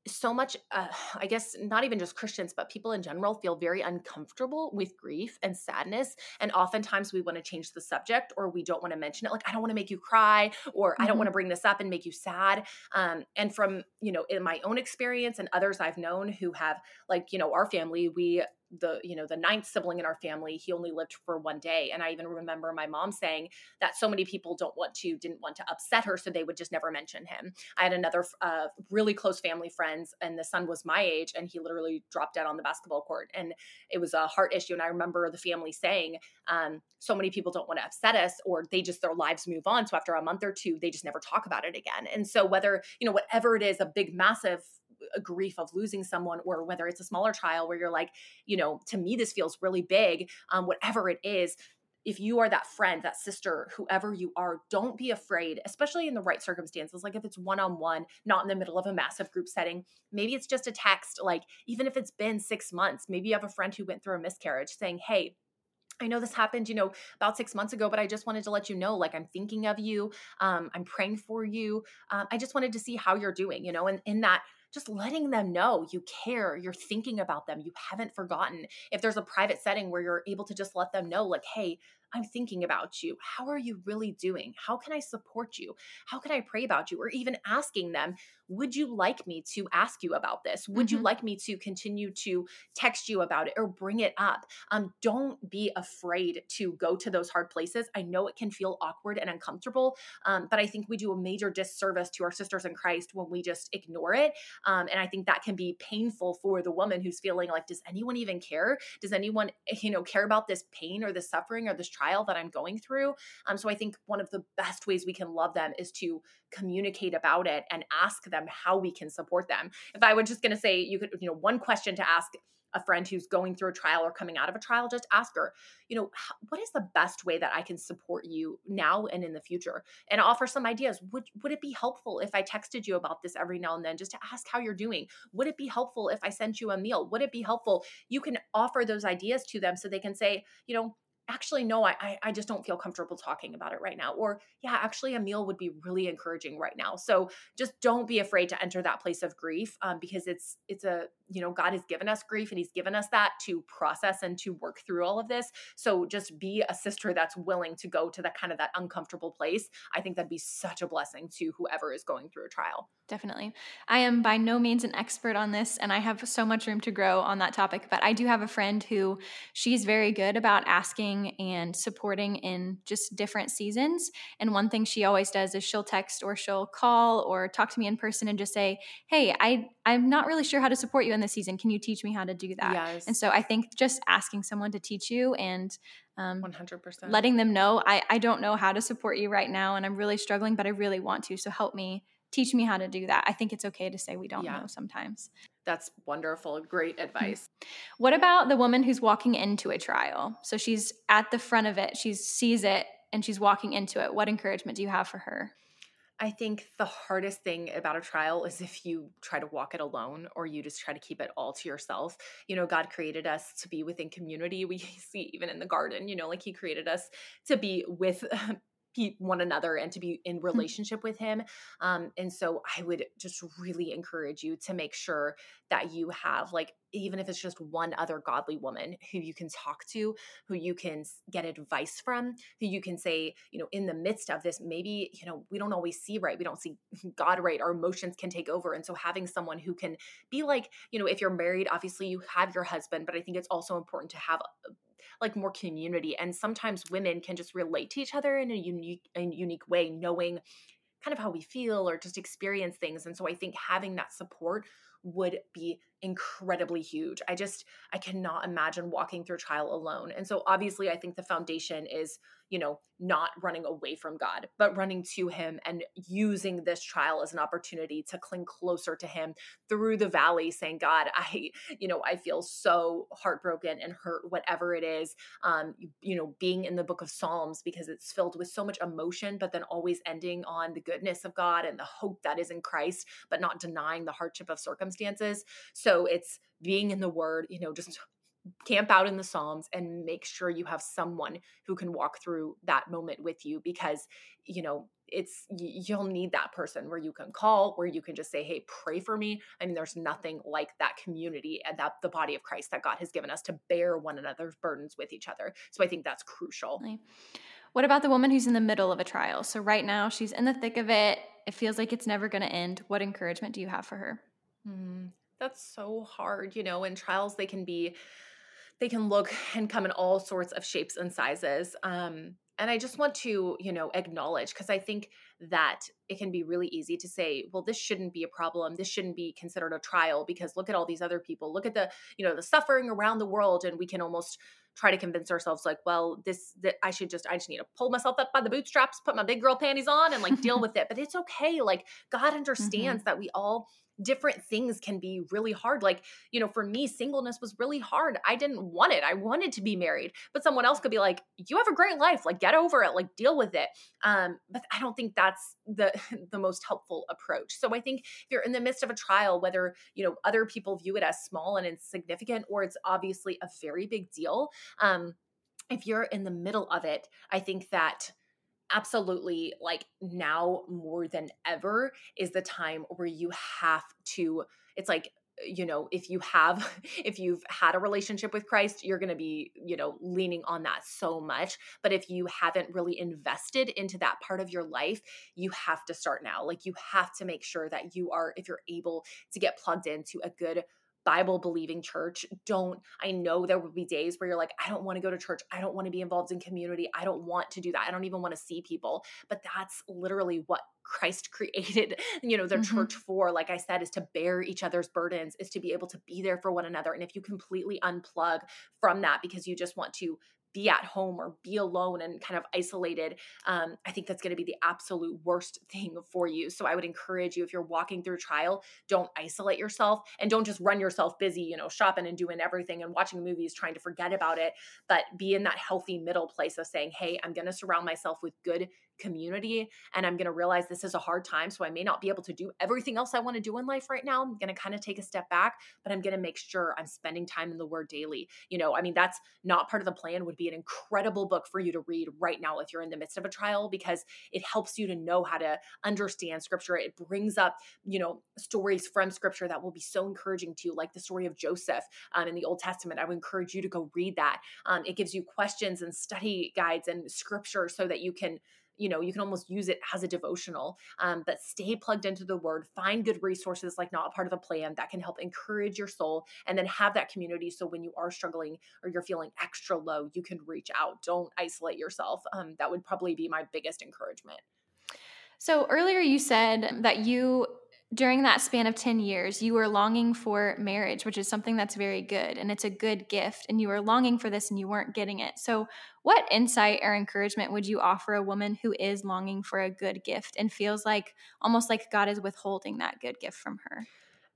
so much uh, i guess not even just christians but people in general feel very uncomfortable with grief and sadness and oftentimes we want to change the subject or we don't want to mention it like i don't want to make you cry or mm-hmm. i don't want to bring this up and make you sad um, and from you know in my own experience and others i've known who have like you know our family we the you know the ninth sibling in our family he only lived for one day. And i even remember my mom saying that so many people don't want to didn't want to upset her so they would just never mention him. I had another uh, really close family friends and the son was my age and he literally dropped dead on the basketball court. And it was a heart issue and i remember the family saying um, so many people don't want to upset us or they just their lives move on. So after a month or two they just never talk about it again. And so whether you know whatever it is a big massive a grief of losing someone or whether it's a smaller trial where you're like you know to me this feels really big um, whatever it is if you are that friend, that sister, whoever you are, don't be afraid, especially in the right circumstances. Like if it's one on one, not in the middle of a massive group setting, maybe it's just a text. Like even if it's been six months, maybe you have a friend who went through a miscarriage saying, Hey, I know this happened, you know, about six months ago, but I just wanted to let you know, like, I'm thinking of you. Um, I'm praying for you. Um, I just wanted to see how you're doing, you know, and in that just letting them know you care, you're thinking about them, you haven't forgotten. If there's a private setting where you're able to just let them know, like, hey, I'm thinking about you. How are you really doing? How can I support you? How can I pray about you? Or even asking them, would you like me to ask you about this? Would mm-hmm. you like me to continue to text you about it or bring it up? Um, don't be afraid to go to those hard places. I know it can feel awkward and uncomfortable, um, but I think we do a major disservice to our sisters in Christ when we just ignore it. Um, and I think that can be painful for the woman who's feeling like, does anyone even care? Does anyone, you know, care about this pain or this suffering or this trial that I'm going through? Um, so I think one of the best ways we can love them is to communicate about it and ask them how we can support them. If I were just going to say, you could, you know, one question to ask a friend who's going through a trial or coming out of a trial, just ask her, you know, what is the best way that I can support you now and in the future? And offer some ideas. Would would it be helpful if I texted you about this every now and then just to ask how you're doing? Would it be helpful if I sent you a meal? Would it be helpful? You can offer those ideas to them so they can say, you know, actually no I, I just don't feel comfortable talking about it right now or yeah actually a meal would be really encouraging right now. So just don't be afraid to enter that place of grief um, because it's it's a you know god has given us grief and he's given us that to process and to work through all of this. So just be a sister that's willing to go to that kind of that uncomfortable place. I think that'd be such a blessing to whoever is going through a trial. Definitely. I am by no means an expert on this and i have so much room to grow on that topic but i do have a friend who she's very good about asking and supporting in just different seasons and one thing she always does is she'll text or she'll call or talk to me in person and just say hey i i'm not really sure how to support you in this season. Can you teach me how to do that? Yes. And so I think just asking someone to teach you and um, 100% letting them know, I, I don't know how to support you right now and I'm really struggling, but I really want to. So help me teach me how to do that. I think it's okay to say we don't yeah. know sometimes. That's wonderful. Great advice. What about the woman who's walking into a trial? So she's at the front of it, she sees it, and she's walking into it. What encouragement do you have for her? I think the hardest thing about a trial is if you try to walk it alone or you just try to keep it all to yourself. You know, God created us to be within community. We see even in the garden, you know, like He created us to be with one another and to be in hmm. relationship with him um, and so i would just really encourage you to make sure that you have like even if it's just one other godly woman who you can talk to who you can get advice from who you can say you know in the midst of this maybe you know we don't always see right we don't see god right our emotions can take over and so having someone who can be like you know if you're married obviously you have your husband but i think it's also important to have like more community and sometimes women can just relate to each other in a unique a unique way knowing kind of how we feel or just experience things and so i think having that support would be incredibly huge. I just I cannot imagine walking through trial alone. And so obviously I think the foundation is, you know, not running away from God, but running to him and using this trial as an opportunity to cling closer to him through the valley saying, God, I, you know, I feel so heartbroken and hurt whatever it is. Um, you, you know, being in the book of Psalms because it's filled with so much emotion but then always ending on the goodness of God and the hope that is in Christ, but not denying the hardship of circumstances. So so it's being in the word, you know, just camp out in the Psalms and make sure you have someone who can walk through that moment with you because, you know, it's you'll need that person where you can call where you can just say hey pray for me. I mean there's nothing like that community and that the body of christ that god has given us to bear one another's burdens with each other. So i think that's crucial. What about the woman who's in the middle of a trial? So right now she's in the thick of it. It feels like it's never going to end. What encouragement do you have for her? Mm, that's so hard, you know, in trials they can be they can look and come in all sorts of shapes and sizes. Um and I just want to, you know, acknowledge because I think that it can be really easy to say, well, this shouldn't be a problem. This shouldn't be considered a trial because look at all these other people. Look at the, you know, the suffering around the world and we can almost try to convince ourselves like, well, this that I should just I just need to pull myself up by the bootstraps, put my big girl panties on and like deal with it. But it's okay. Like God mm-hmm. understands mm-hmm. that we all different things can be really hard. Like, you know, for me, singleness was really hard. I didn't want it. I wanted to be married, but someone else could be like, you have a great life. Like, get over it. Like, deal with it. Um, but I don't think that's the the most helpful approach. So I think if you're in the midst of a trial, whether you know other people view it as small and insignificant, or it's obviously a very big deal. Um, if you're in the middle of it, I think that absolutely like now more than ever is the time where you have to it's like you know if you have if you've had a relationship with christ you're going to be you know leaning on that so much. But if you haven't really invested into that part of your life you have to start now. Like you have to make sure that you are if you're able to get plugged into a good Bible believing church. Don't, I know there will be days where you're like, I don't want to go to church. I don't want to be involved in community. I don't want to do that. I don't even want to see people. But that's literally what Christ created, you know, the mm-hmm. church for, like I said, is to bear each other's burdens, is to be able to be there for one another. And if you completely unplug from that because you just want to be at home or be alone and kind of isolated, um, I think that's going to be the absolute worst thing for you. So I would encourage you if you're walking through trial, don't isolate yourself and don't just run yourself busy, you know, shopping and doing everything and watching movies, trying to forget about it, but be in that healthy middle place of saying, hey, I'm going to surround myself with good community and I'm going to realize this is a hard time so I may not be able to do everything else I want to do in life right now. I'm going to kind of take a step back, but I'm going to make sure I'm spending time in the word daily. You know, I mean that's not part of the plan would be an incredible book for you to read right now if you're in the midst of a trial because it helps you to know how to understand scripture. It brings up, you know, stories from scripture that will be so encouraging to you like the story of Joseph um, in the Old Testament. I would encourage you to go read that. Um, it gives you questions and study guides and scripture so that you can you know you can almost use it as a devotional um, but stay plugged into the word find good resources like not a part of the plan that can help encourage your soul and then have that community so when you are struggling or you're feeling extra low you can reach out. Don't isolate yourself. Um, that would probably be my biggest encouragement. So earlier you said that you during that span of 10 years, you were longing for marriage, which is something that's very good and it's a good gift. And you were longing for this and you weren't getting it. So, what insight or encouragement would you offer a woman who is longing for a good gift and feels like almost like God is withholding that good gift from her?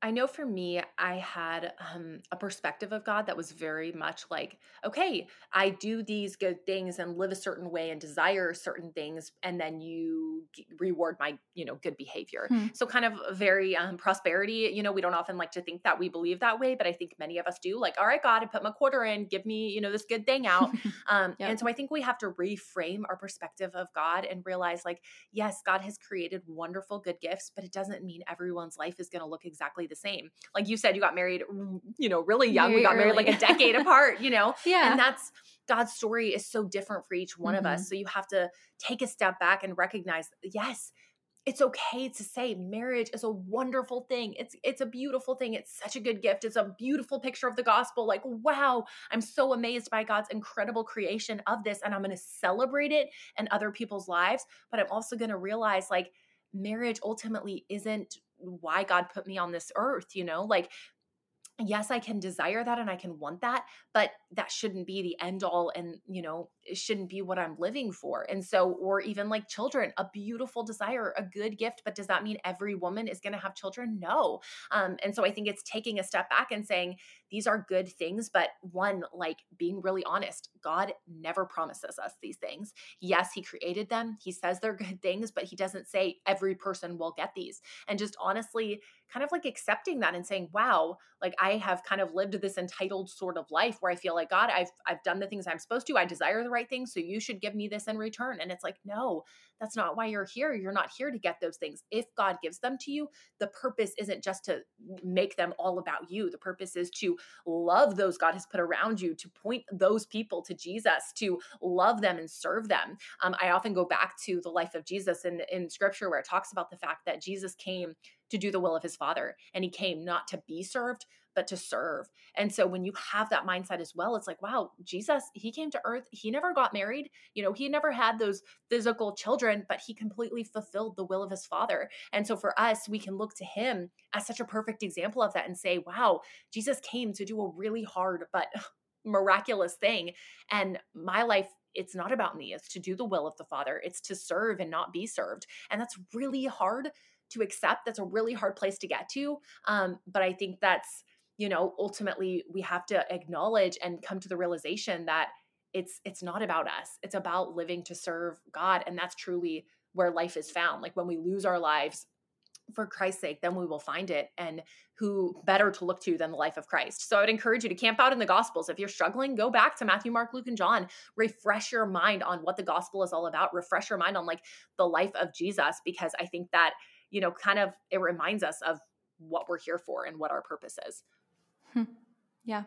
I know for me, I had um, a perspective of God that was very much like, okay, I do these good things and live a certain way and desire certain things, and then you reward my, you know, good behavior. Hmm. So kind of very um, prosperity. You know, we don't often like to think that we believe that way, but I think many of us do. Like, all right, God, I put my quarter in, give me, you know, this good thing out. Um, yep. And so I think we have to reframe our perspective of God and realize, like, yes, God has created wonderful good gifts, but it doesn't mean everyone's life is going to look exactly the same. Like you said, you got married, you know, really young. Very we got early. married like a decade apart, you know? Yeah. And that's God's story is so different for each one mm-hmm. of us. Mm-hmm. So you have to take a step back and recognize, yes, it's okay to say marriage is a wonderful thing. It's it's a beautiful thing. It's such a good gift. It's a beautiful picture of the gospel. Like, wow, I'm so amazed by God's incredible creation of this and I'm going to celebrate it in other people's lives, but I'm also going to realize like marriage ultimately isn't why God put me on this earth, you know? Like yes i can desire that and i can want that but that shouldn't be the end all and you know it shouldn't be what i'm living for and so or even like children a beautiful desire a good gift but does that mean every woman is going to have children no um, and so i think it's taking a step back and saying these are good things but one like being really honest god never promises us these things yes he created them he says they're good things but he doesn't say every person will get these and just honestly kind of like accepting that and saying, wow, like I have kind of lived this entitled sort of life where I feel like, God, I've I've done the things I'm supposed to. I desire the right things. So you should give me this in return. And it's like, no, that's not why you're here. You're not here to get those things. If God gives them to you, the purpose isn't just to make them all about you. The purpose is to love those God has put around you, to point those people to Jesus, to love them and serve them. Um, I often go back to the life of Jesus in, in scripture where it talks about the fact that Jesus came to do the will of his father and he came not to be served but to serve. And so when you have that mindset as well, it's like, wow, Jesus, he came to earth. He never got married. You know, he never had those physical children, but he completely fulfilled the will of his father. And so for us, we can look to him as such a perfect example of that and say, wow, Jesus came to do a really hard but miraculous thing. And my life it's not about me it's to do the will of the father it's to serve and not be served and that's really hard to accept that's a really hard place to get to um, but i think that's you know ultimately we have to acknowledge and come to the realization that it's it's not about us it's about living to serve god and that's truly where life is found like when we lose our lives for Christ's sake, then we will find it. And who better to look to than the life of Christ? So I would encourage you to camp out in the Gospels. If you're struggling, go back to Matthew, Mark, Luke, and John. Refresh your mind on what the gospel is all about. Refresh your mind on like the life of Jesus, because I think that, you know, kind of it reminds us of what we're here for and what our purpose is. Hmm. Yeah.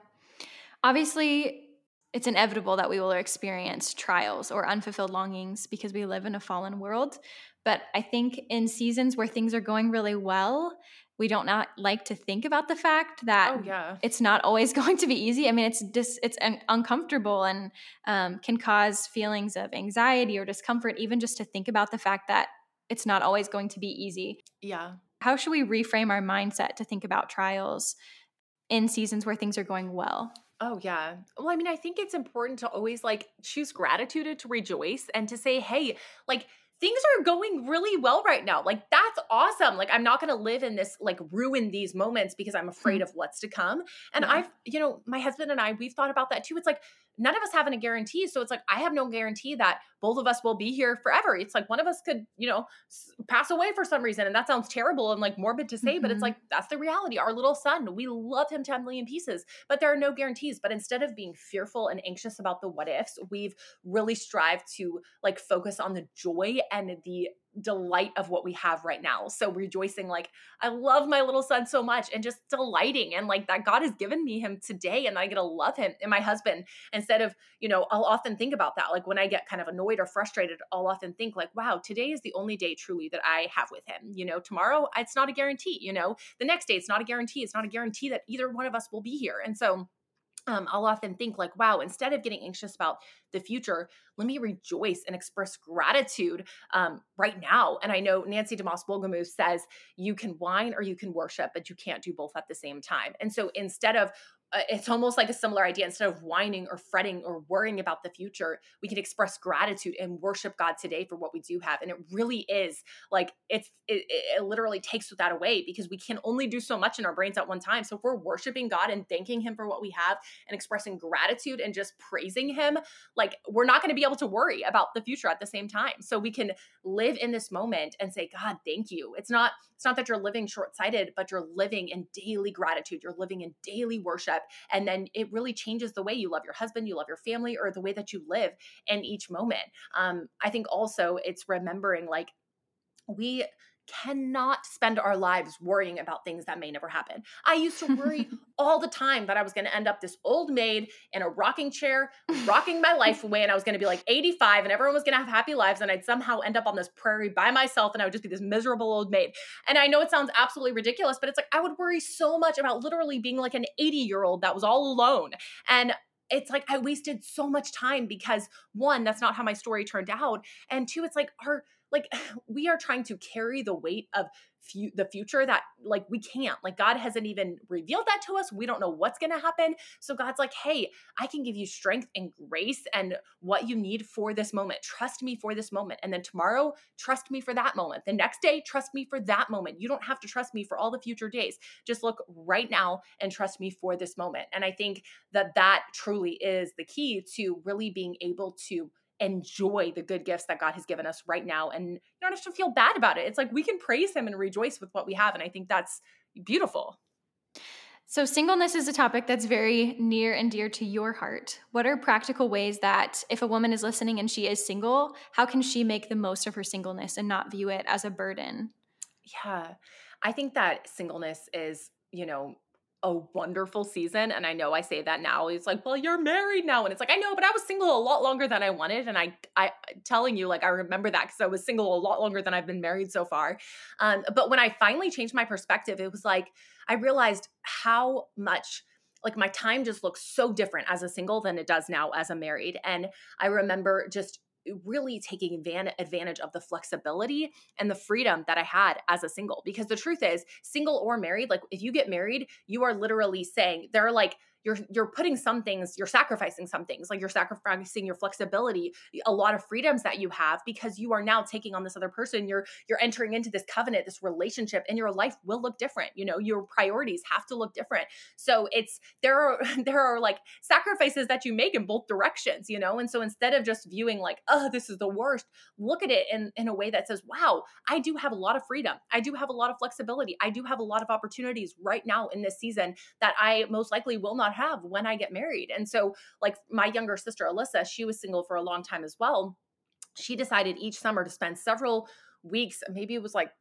Obviously, it's inevitable that we will experience trials or unfulfilled longings because we live in a fallen world. But I think in seasons where things are going really well, we don't not like to think about the fact that oh, yeah. it's not always going to be easy. I mean, it's dis, it's un- uncomfortable and um, can cause feelings of anxiety or discomfort, even just to think about the fact that it's not always going to be easy. Yeah. How should we reframe our mindset to think about trials in seasons where things are going well? Oh yeah. Well, I mean, I think it's important to always like choose gratitude to rejoice and to say, "Hey, like things are going really well right now. Like that's awesome. Like I'm not going to live in this like ruin these moments because I'm afraid mm-hmm. of what's to come." And yeah. I've, you know, my husband and I we've thought about that too. It's like none of us have a guarantee. So it's like, I have no guarantee that both of us will be here forever. It's like one of us could, you know, pass away for some reason. And that sounds terrible and like morbid to say, mm-hmm. but it's mm-hmm. like, that's the reality. Our little son, we love him 10 million pieces, but there are no guarantees. But instead of being fearful and anxious about the what ifs, we've really strived to like focus on the joy and the delight of what we have right now. So rejoicing, like, I love my little son so much and just delighting and like that God has given me him today and I get to love him and my husband instead of, you know, I'll often think about that. Like when I get kind of annoyed or frustrated, I'll often think like, wow, today is the only day truly that I have with him. You know, tomorrow it's not a guarantee, you know, the next day it's not a guarantee. It's not a guarantee that either one of us will be here. And so um, I'll often think like, wow, instead of getting anxious about the future, let me rejoice and express gratitude um, right now. And I know Nancy DeMoss Wolgemuth says you can whine or you can worship, but you can't do both at the same time. And so instead of Uh, it's almost like a similar idea. Instead of whining or fretting or worrying about the future, we can express gratitude and worship God today for what we do have. And it really is like it's it, it literally takes that away because we can only do so much in our brains at one time. So if we're worshiping God and thanking Him for what we have and expressing gratitude and just praising Him, like we're not going to be able to worry about the future at the same time. So we can live in this moment and say, God, thank you. It's not it's not that you're living short sighted, but you're living in daily gratitude. You're living in daily worship. And then it really changes the way you love your husband, you love your family, or the way that you live in each moment. Um, I think also it's remembering like, we cannot spend our lives worrying about things that may never happen. I used to worry all the time that I was going to end up this old maid in a rocking chair, rocking my life away, and I was going to be like 85 and everyone was going to have happy lives, and I'd somehow end up on this prairie by myself and I would just be this miserable old maid. And I know it sounds absolutely ridiculous, but it's like I would worry so much about literally being like an 80 year old that was all alone. And it's like I wasted so much time because one, that's not how my story turned out. And two, it's like our like we are trying to carry the weight of fu- the future that like we can't like god hasn't even revealed that to us we don't know what's going to happen. So god's like hey i can give you strength and grace and what you need for this moment. Trust me for this moment. And then tomorrow trust me for that moment. The next day trust me for that moment. You don't have to trust me for all the future days. Just look right now and trust me for this moment. And i think that that truly is the key to really being able to enjoy the good gifts that God has given us right now and you don't have to feel bad about it. It's like we can praise him and rejoice with what we have and I think that's beautiful. So, singleness is a topic that's very near and dear to your heart. What are practical ways that if a woman is listening and she is single, how can she make the most of her singleness and not view it as a burden? Yeah. I think that singleness is, you know, a wonderful season. And I know I say that now. It's like, well, you're married now. And it's like, I know, but I was single a lot longer than I wanted. And I, I telling you, like, I remember that because I was single a lot longer than I've been married so far. Um, but when I finally changed my perspective, it was like, I realized how much like my time just looks so different as a single than it does now as a married. And I remember just really taking advantage of the flexibility and the freedom that I had as a single. Because the truth is, single or married, like if you get married, you are literally saying there are like you're you're putting some things you're sacrificing some things like you're sacrificing your flexibility a lot of freedoms that you have because you are now taking on this other person. You're you're entering into this covenant this relationship and your life will look different you know your priorities have to look different. So it's there are there are like sacrifices that you make in both directions you know? And so instead of just viewing like oh this is the worst look at it in in a way that says wow i do have a lot of freedom. I do have a lot of flexibility. I do have a lot of opportunities right now in this season that i most likely will not not have when I get married. And so, like my younger sister, Alyssa, she was single for a long time as well. She decided each summer to spend several weeks, maybe it was like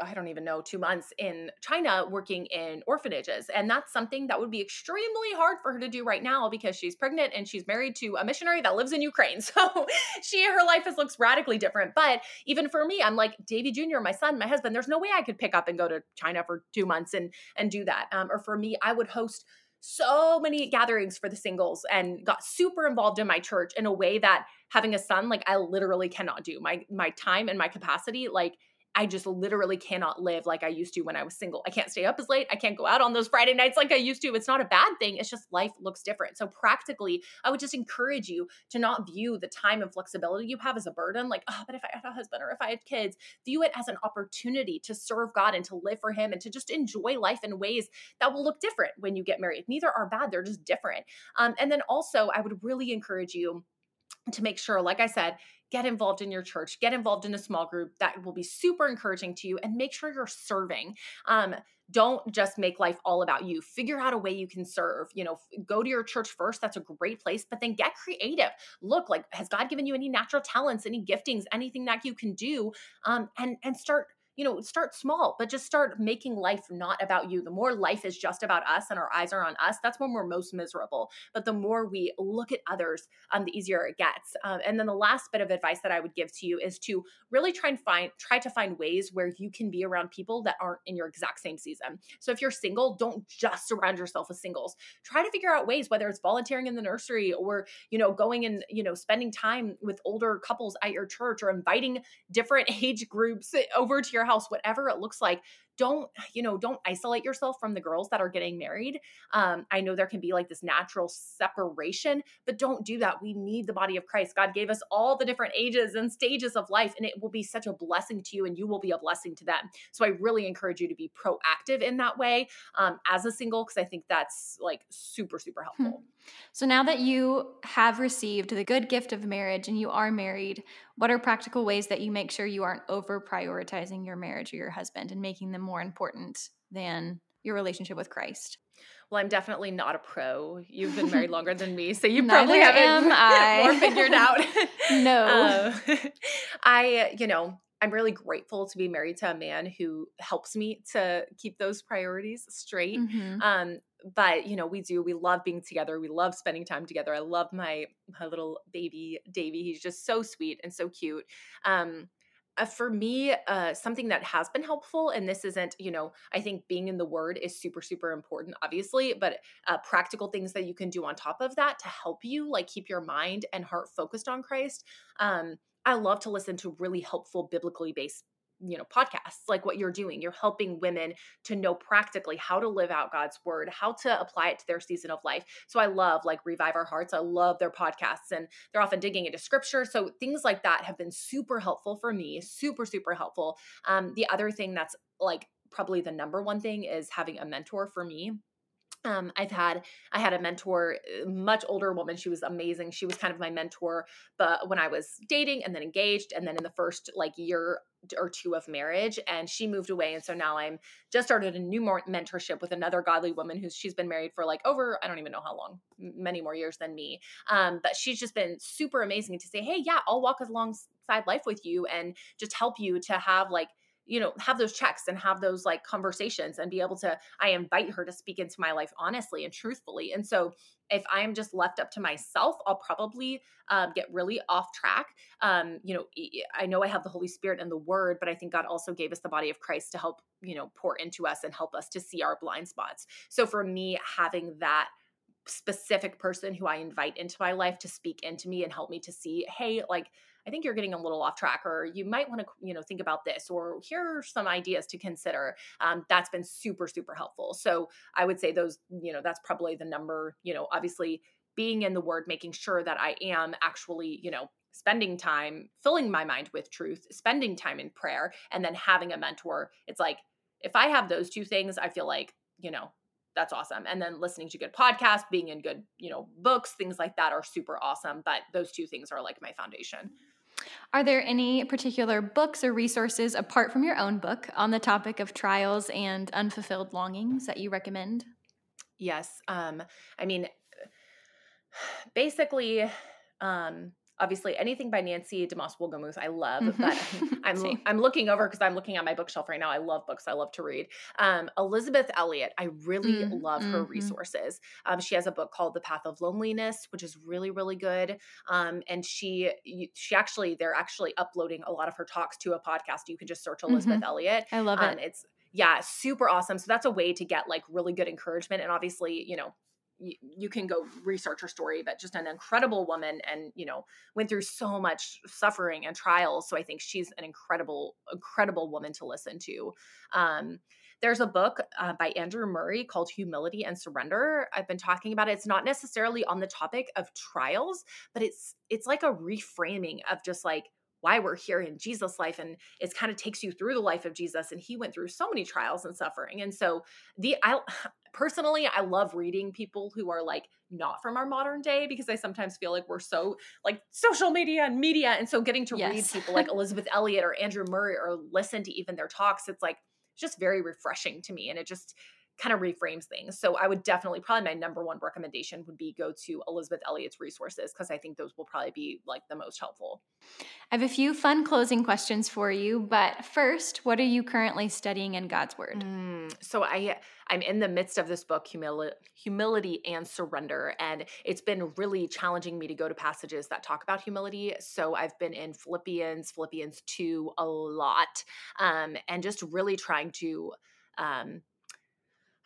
I don't even know, two months in China working in orphanages. And that's something that would be extremely hard for her to do right now because she's pregnant and she's married to a missionary that lives in Ukraine. So she, her life has looks radically different. But even for me, I'm like, Davy Jr., my son, my husband, there's no way I could pick up and go to China for two months and and do that. Um, or for me, I would host so many gatherings for the singles and got super involved in my church in a way that having a son like I literally cannot do. My my time and my capacity like I just literally cannot live like I used to when I was single. I can't stay up as late. I can't go out on those Friday nights like I used to. It's not a bad thing. It's just life looks different. So, practically, I would just encourage you to not view the time and flexibility you have as a burden, like, oh, but if I had a husband or if I had kids, view it as an opportunity to serve God and to live for Him and to just enjoy life in ways that will look different when you get married. Neither are bad, they're just different. Um, and then also, I would really encourage you to make sure, like I said, get involved in your church, get involved in a small group that will be super encouraging to you, and make sure you're serving. Um, don't just make life all about you. Figure out a way you can serve. You know, go to your church first. That's a great place, but then get creative. Look, like, has God given you any natural talents, any giftings, anything that you can do? Um, and and start you know, start small, but just start making life not about you. The more life is just about us and our eyes are on us, that's when we're most miserable. But the more we look at others, um, the easier it gets. Um, and then the last bit of advice that I would give to you is to really try and find, try to find ways where you can be around people that aren't in your exact same season. So if you're single, don't just surround yourself with singles. Try to figure out ways, whether it's volunteering in the nursery or, you know, going and, you know, spending time with older couples at your church or inviting different age groups over to your your house, whatever it looks like, don't you know don't isolate yourself from the girls that are getting married. Um i know there can be like this natural separation but don't do that. We need the body of christ. God gave us all the different ages and stages of life and it will be such a blessing to you and you will be a blessing to them. So i really encourage you to be proactive in that way um, as a single because i think that's like super super hmm. helpful. So now that you have received the good gift of marriage and you are married what are practical ways that you make sure you aren't over prioritizing your marriage or your husband and making them more important than your relationship with Christ? Well, I'm definitely not a pro. You've been married longer than me, so you probably have it more figured out. no. Uh, I, you know, I'm really grateful to be married to a man who helps me to keep those priorities straight. Mm-hmm. Um, but you know, we do. We love being together. We love spending time together. I love my my little baby Davy. He's just so sweet and so cute. Um, uh, for me, uh, something that has been helpful, and this isn't, you know, I think being in the Word is super, super important, obviously, but uh, practical things that you can do on top of that to help you, like keep your mind and heart focused on Christ. Um, I love to listen to really helpful, biblically based you know podcasts like what you're doing. You're helping women to know practically how to live out god's word how to apply it to their season of life. So i love like revive our hearts. I love their podcasts and they're often digging into scripture. So things like that have been super helpful for me super super helpful. Um, the other thing that's like probably the number one thing is having a mentor for me um, I've had I had a mentor, uh, much older woman. She was amazing. She was kind of my mentor, but when I was dating and then engaged, and then in the first like year or two of marriage, and she moved away, and so now I'm just started a new more mentorship with another godly woman who's she's been married for like over I don't even know how long, many more years than me. Um, but she's just been super amazing to say, hey, yeah, I'll walk alongside life with you and just help you to have like you know have those checks and have those like conversations and be able to i invite her to speak into my life honestly and truthfully. And so if i'm just left up to myself i'll probably um, get really off track. Um, you know i know i have the holy spirit and the word but i think god also gave us the body of christ to help you know pour into us and help us to see our blind spots. So for me having that specific person who i invite into my life to speak into me and help me to see hey like I think you're getting a little off track, or you might want to, you know, think about this, or here are some ideas to consider. Um, that's been super, super helpful. So I would say those, you know, that's probably the number, you know, obviously being in the word, making sure that I am actually, you know, spending time filling my mind with truth, spending time in prayer, and then having a mentor. It's like, if I have those two things, I feel like, you know, that's awesome. And then listening to good podcasts, being in good, you know, books, things like that are super awesome. But those two things are like my foundation. Are there any particular books or resources apart from your own book on the topic of trials and unfulfilled longings that you recommend? Yes. Um, I mean, basically, um, obviously anything by Nancy DeMoss Wolgemuth I love, mm-hmm. but I'm I'm looking over because I'm looking at my bookshelf right now. I love books. I love to read. Um, Elisabeth Elliot, I really mm-hmm. love her mm-hmm. resources. Um, she has a book called The Path of Loneliness, which is really really good. Um, and she she actually they're actually uploading a lot of her talks to a podcast. You can just search Elisabeth mm-hmm. Elliot. I love um, it. It's yeah, super awesome. So that's a way to get like really good encouragement. And obviously, you know, you, can go research her story, but just an incredible woman and, you know, went through so much suffering and trials. So I think she's an incredible, incredible woman to listen to. Um, there's a book uh, by Andrew Murray called Humility and Surrender. I've been talking about it. It's not necessarily on the topic of trials, but it's it's like a reframing of just like why we're here in Jesus' life. And it kind of takes you through the life of Jesus. And he went through so many trials and suffering. And so the I personally I love reading people who are like not from our modern day because I sometimes feel like we're so like social media and media. And so getting to yes. read people like Elisabeth Elliot or Andrew Murray or listen to even their talks, it's like just very refreshing to me. And it just kind of reframes things. So I would definitely probably my number one recommendation would be go to Elisabeth Elliot's resources because I think those will probably be like the most helpful. I have a few fun closing questions for you, but first, what are you currently studying in God's Word? Mm, so I I'm in the midst of this book, Humili- Humility and Surrender, and it's been really challenging me to go to passages that talk about humility. So I've been in Philippians, Philippians two a lot, um, and just really trying to. Um,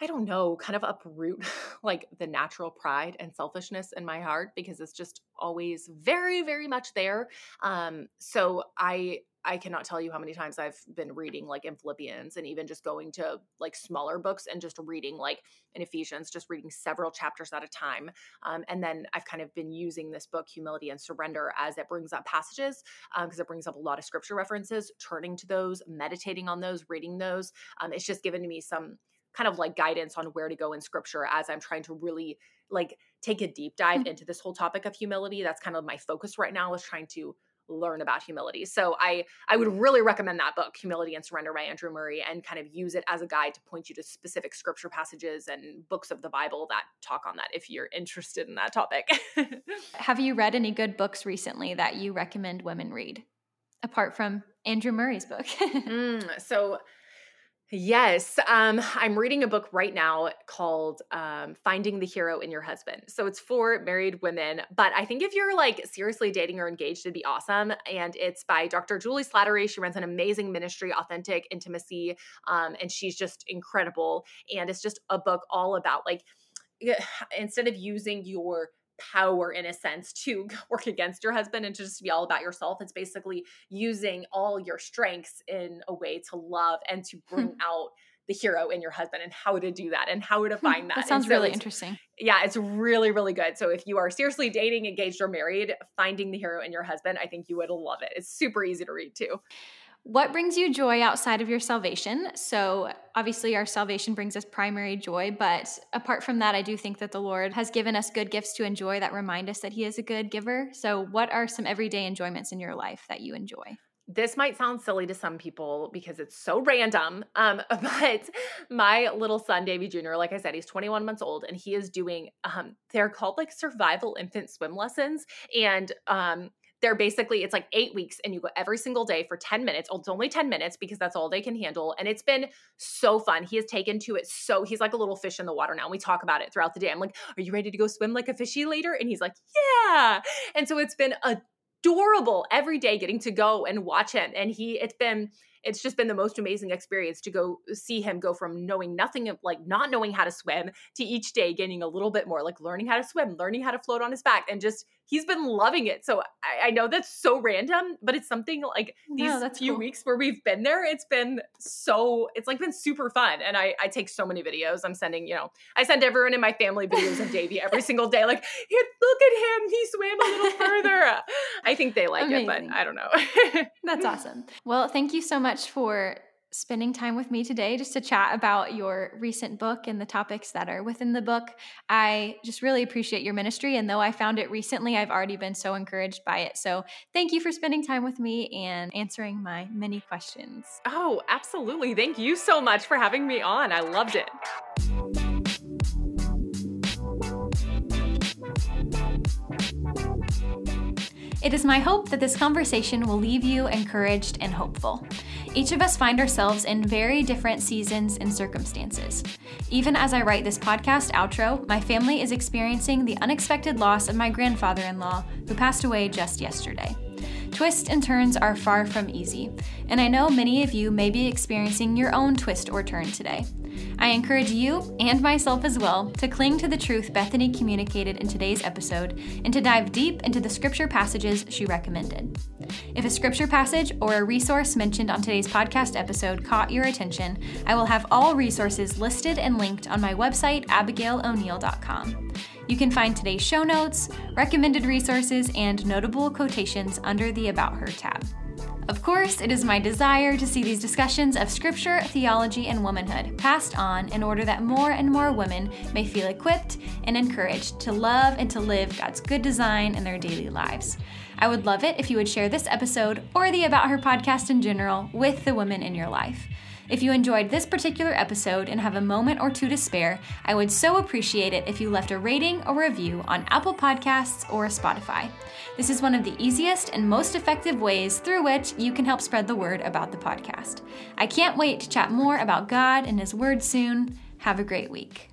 I don't know, kind of uproot like the natural pride and selfishness in my heart because it's just always very, very much there. Um, so I I cannot tell you how many times I've been reading like in Philippians and even just going to like smaller books and just reading like in Ephesians, just reading several chapters at a time. Um, and then I've kind of been using this book, Humility and Surrender, as it brings up passages because um, it brings up a lot of scripture references, turning to those, meditating on those, reading those. Um, it's just given to me some kind of like guidance on where to go in scripture as I'm trying to really like take a deep dive mm-hmm. into this whole topic of humility. That's kind of my focus right now is trying to learn about humility. So I I would really recommend that book, Humility and Surrender by Andrew Murray, and kind of use it as a guide to point you to specific scripture passages and books of the Bible that talk on that if you're interested in that topic. Have you read any good books recently that you recommend women read? Apart from Andrew Murray's book. mm, so Yes. Um, I'm reading a book right now called um, Finding the Hero in Your Husband. So it's for married women, but I think if you're like seriously dating or engaged, it'd be awesome. And it's by Dr. Juli Slattery. She runs an amazing ministry, Authentic Intimacy, um, and she's just incredible. And it's just a book all about like, instead of using your power in a sense to work against your husband and to just be all about yourself. It's basically using all your strengths in a way to love and to bring out the hero in your husband and how to do that and how to hmm, find that. That sounds so really interesting. Yeah, it's really, really good. So if you are seriously dating, engaged, or married, finding the hero in your husband, I think you would love it. It's super easy to read too. What brings you joy outside of your salvation? So, obviously, our salvation brings us primary joy, but apart from that, I do think that the Lord has given us good gifts to enjoy that remind us that He is a good giver. So, what are some everyday enjoyments in your life that you enjoy? This might sound silly to some people because it's so random. Um, but my little son, Davy Jr., like I said, he's 21 months old and he is doing, um, they're called like survival infant swim lessons. And um, they're basically it's like eight weeks and you go every single day for 10 minutes. It's only 10 minutes because that's all they can handle and it's been so fun. He has taken to it so he's like a little fish in the water now and we talk about it throughout the day. I'm like are you ready to go swim like a fishy later? And he's like yeah. And so it's been adorable every day getting to go and watch him and he it's been it's just been the most amazing experience to go see him go from knowing nothing of like not knowing how to swim to each day getting a little bit more like learning how to swim learning how to float on his back and just he's been loving it. So i, I know that's so random but it's something like these no, few cool. weeks where we've been there it's been so it's like been super fun. And i i take so many videos. I'm sending you know i send everyone in my family videos of davy every single day like look at him. He swam a little further. I think they like Amazing. it but i don't know. That's awesome. Well thank you so much for spending time with me today just to chat about your recent book and the topics that are within the book. I just really appreciate your ministry. And though I found it recently, I've already been so encouraged by it. So thank you for spending time with me and answering my many questions. Oh, absolutely. Thank you so much for having me on. I loved it. It is my hope that this conversation will leave you encouraged and hopeful. Each of us find ourselves in very different seasons and circumstances. Even as I write this podcast outro, my family is experiencing the unexpected loss of my grandfather in law, who passed away just yesterday. Twists and turns are far from easy, and I know many of you may be experiencing your own twist or turn today. I encourage you and myself as well to cling to the truth Bethany communicated in today's episode and to dive deep into the scripture passages she recommended. If a scripture passage or a resource mentioned on today's podcast episode caught your attention, I will have all resources listed and linked on my website, abigailoneal.com. You can find today's show notes, recommended resources, and notable quotations under the About Her tab. Of course, it is my desire to see these discussions of scripture, theology, and womanhood passed on in order that more and more women may feel equipped and encouraged to love and to live God's good design in their daily lives. I would love it if you would share this episode or the About Her podcast in general with the women in your life. If you enjoyed this particular episode and have a moment or two to spare, I would so appreciate it if you left a rating or review on Apple Podcasts or Spotify. This is one of the easiest and most effective ways through which you can help spread the word about the podcast. I can't wait to chat more about God and His Word soon. Have a great week.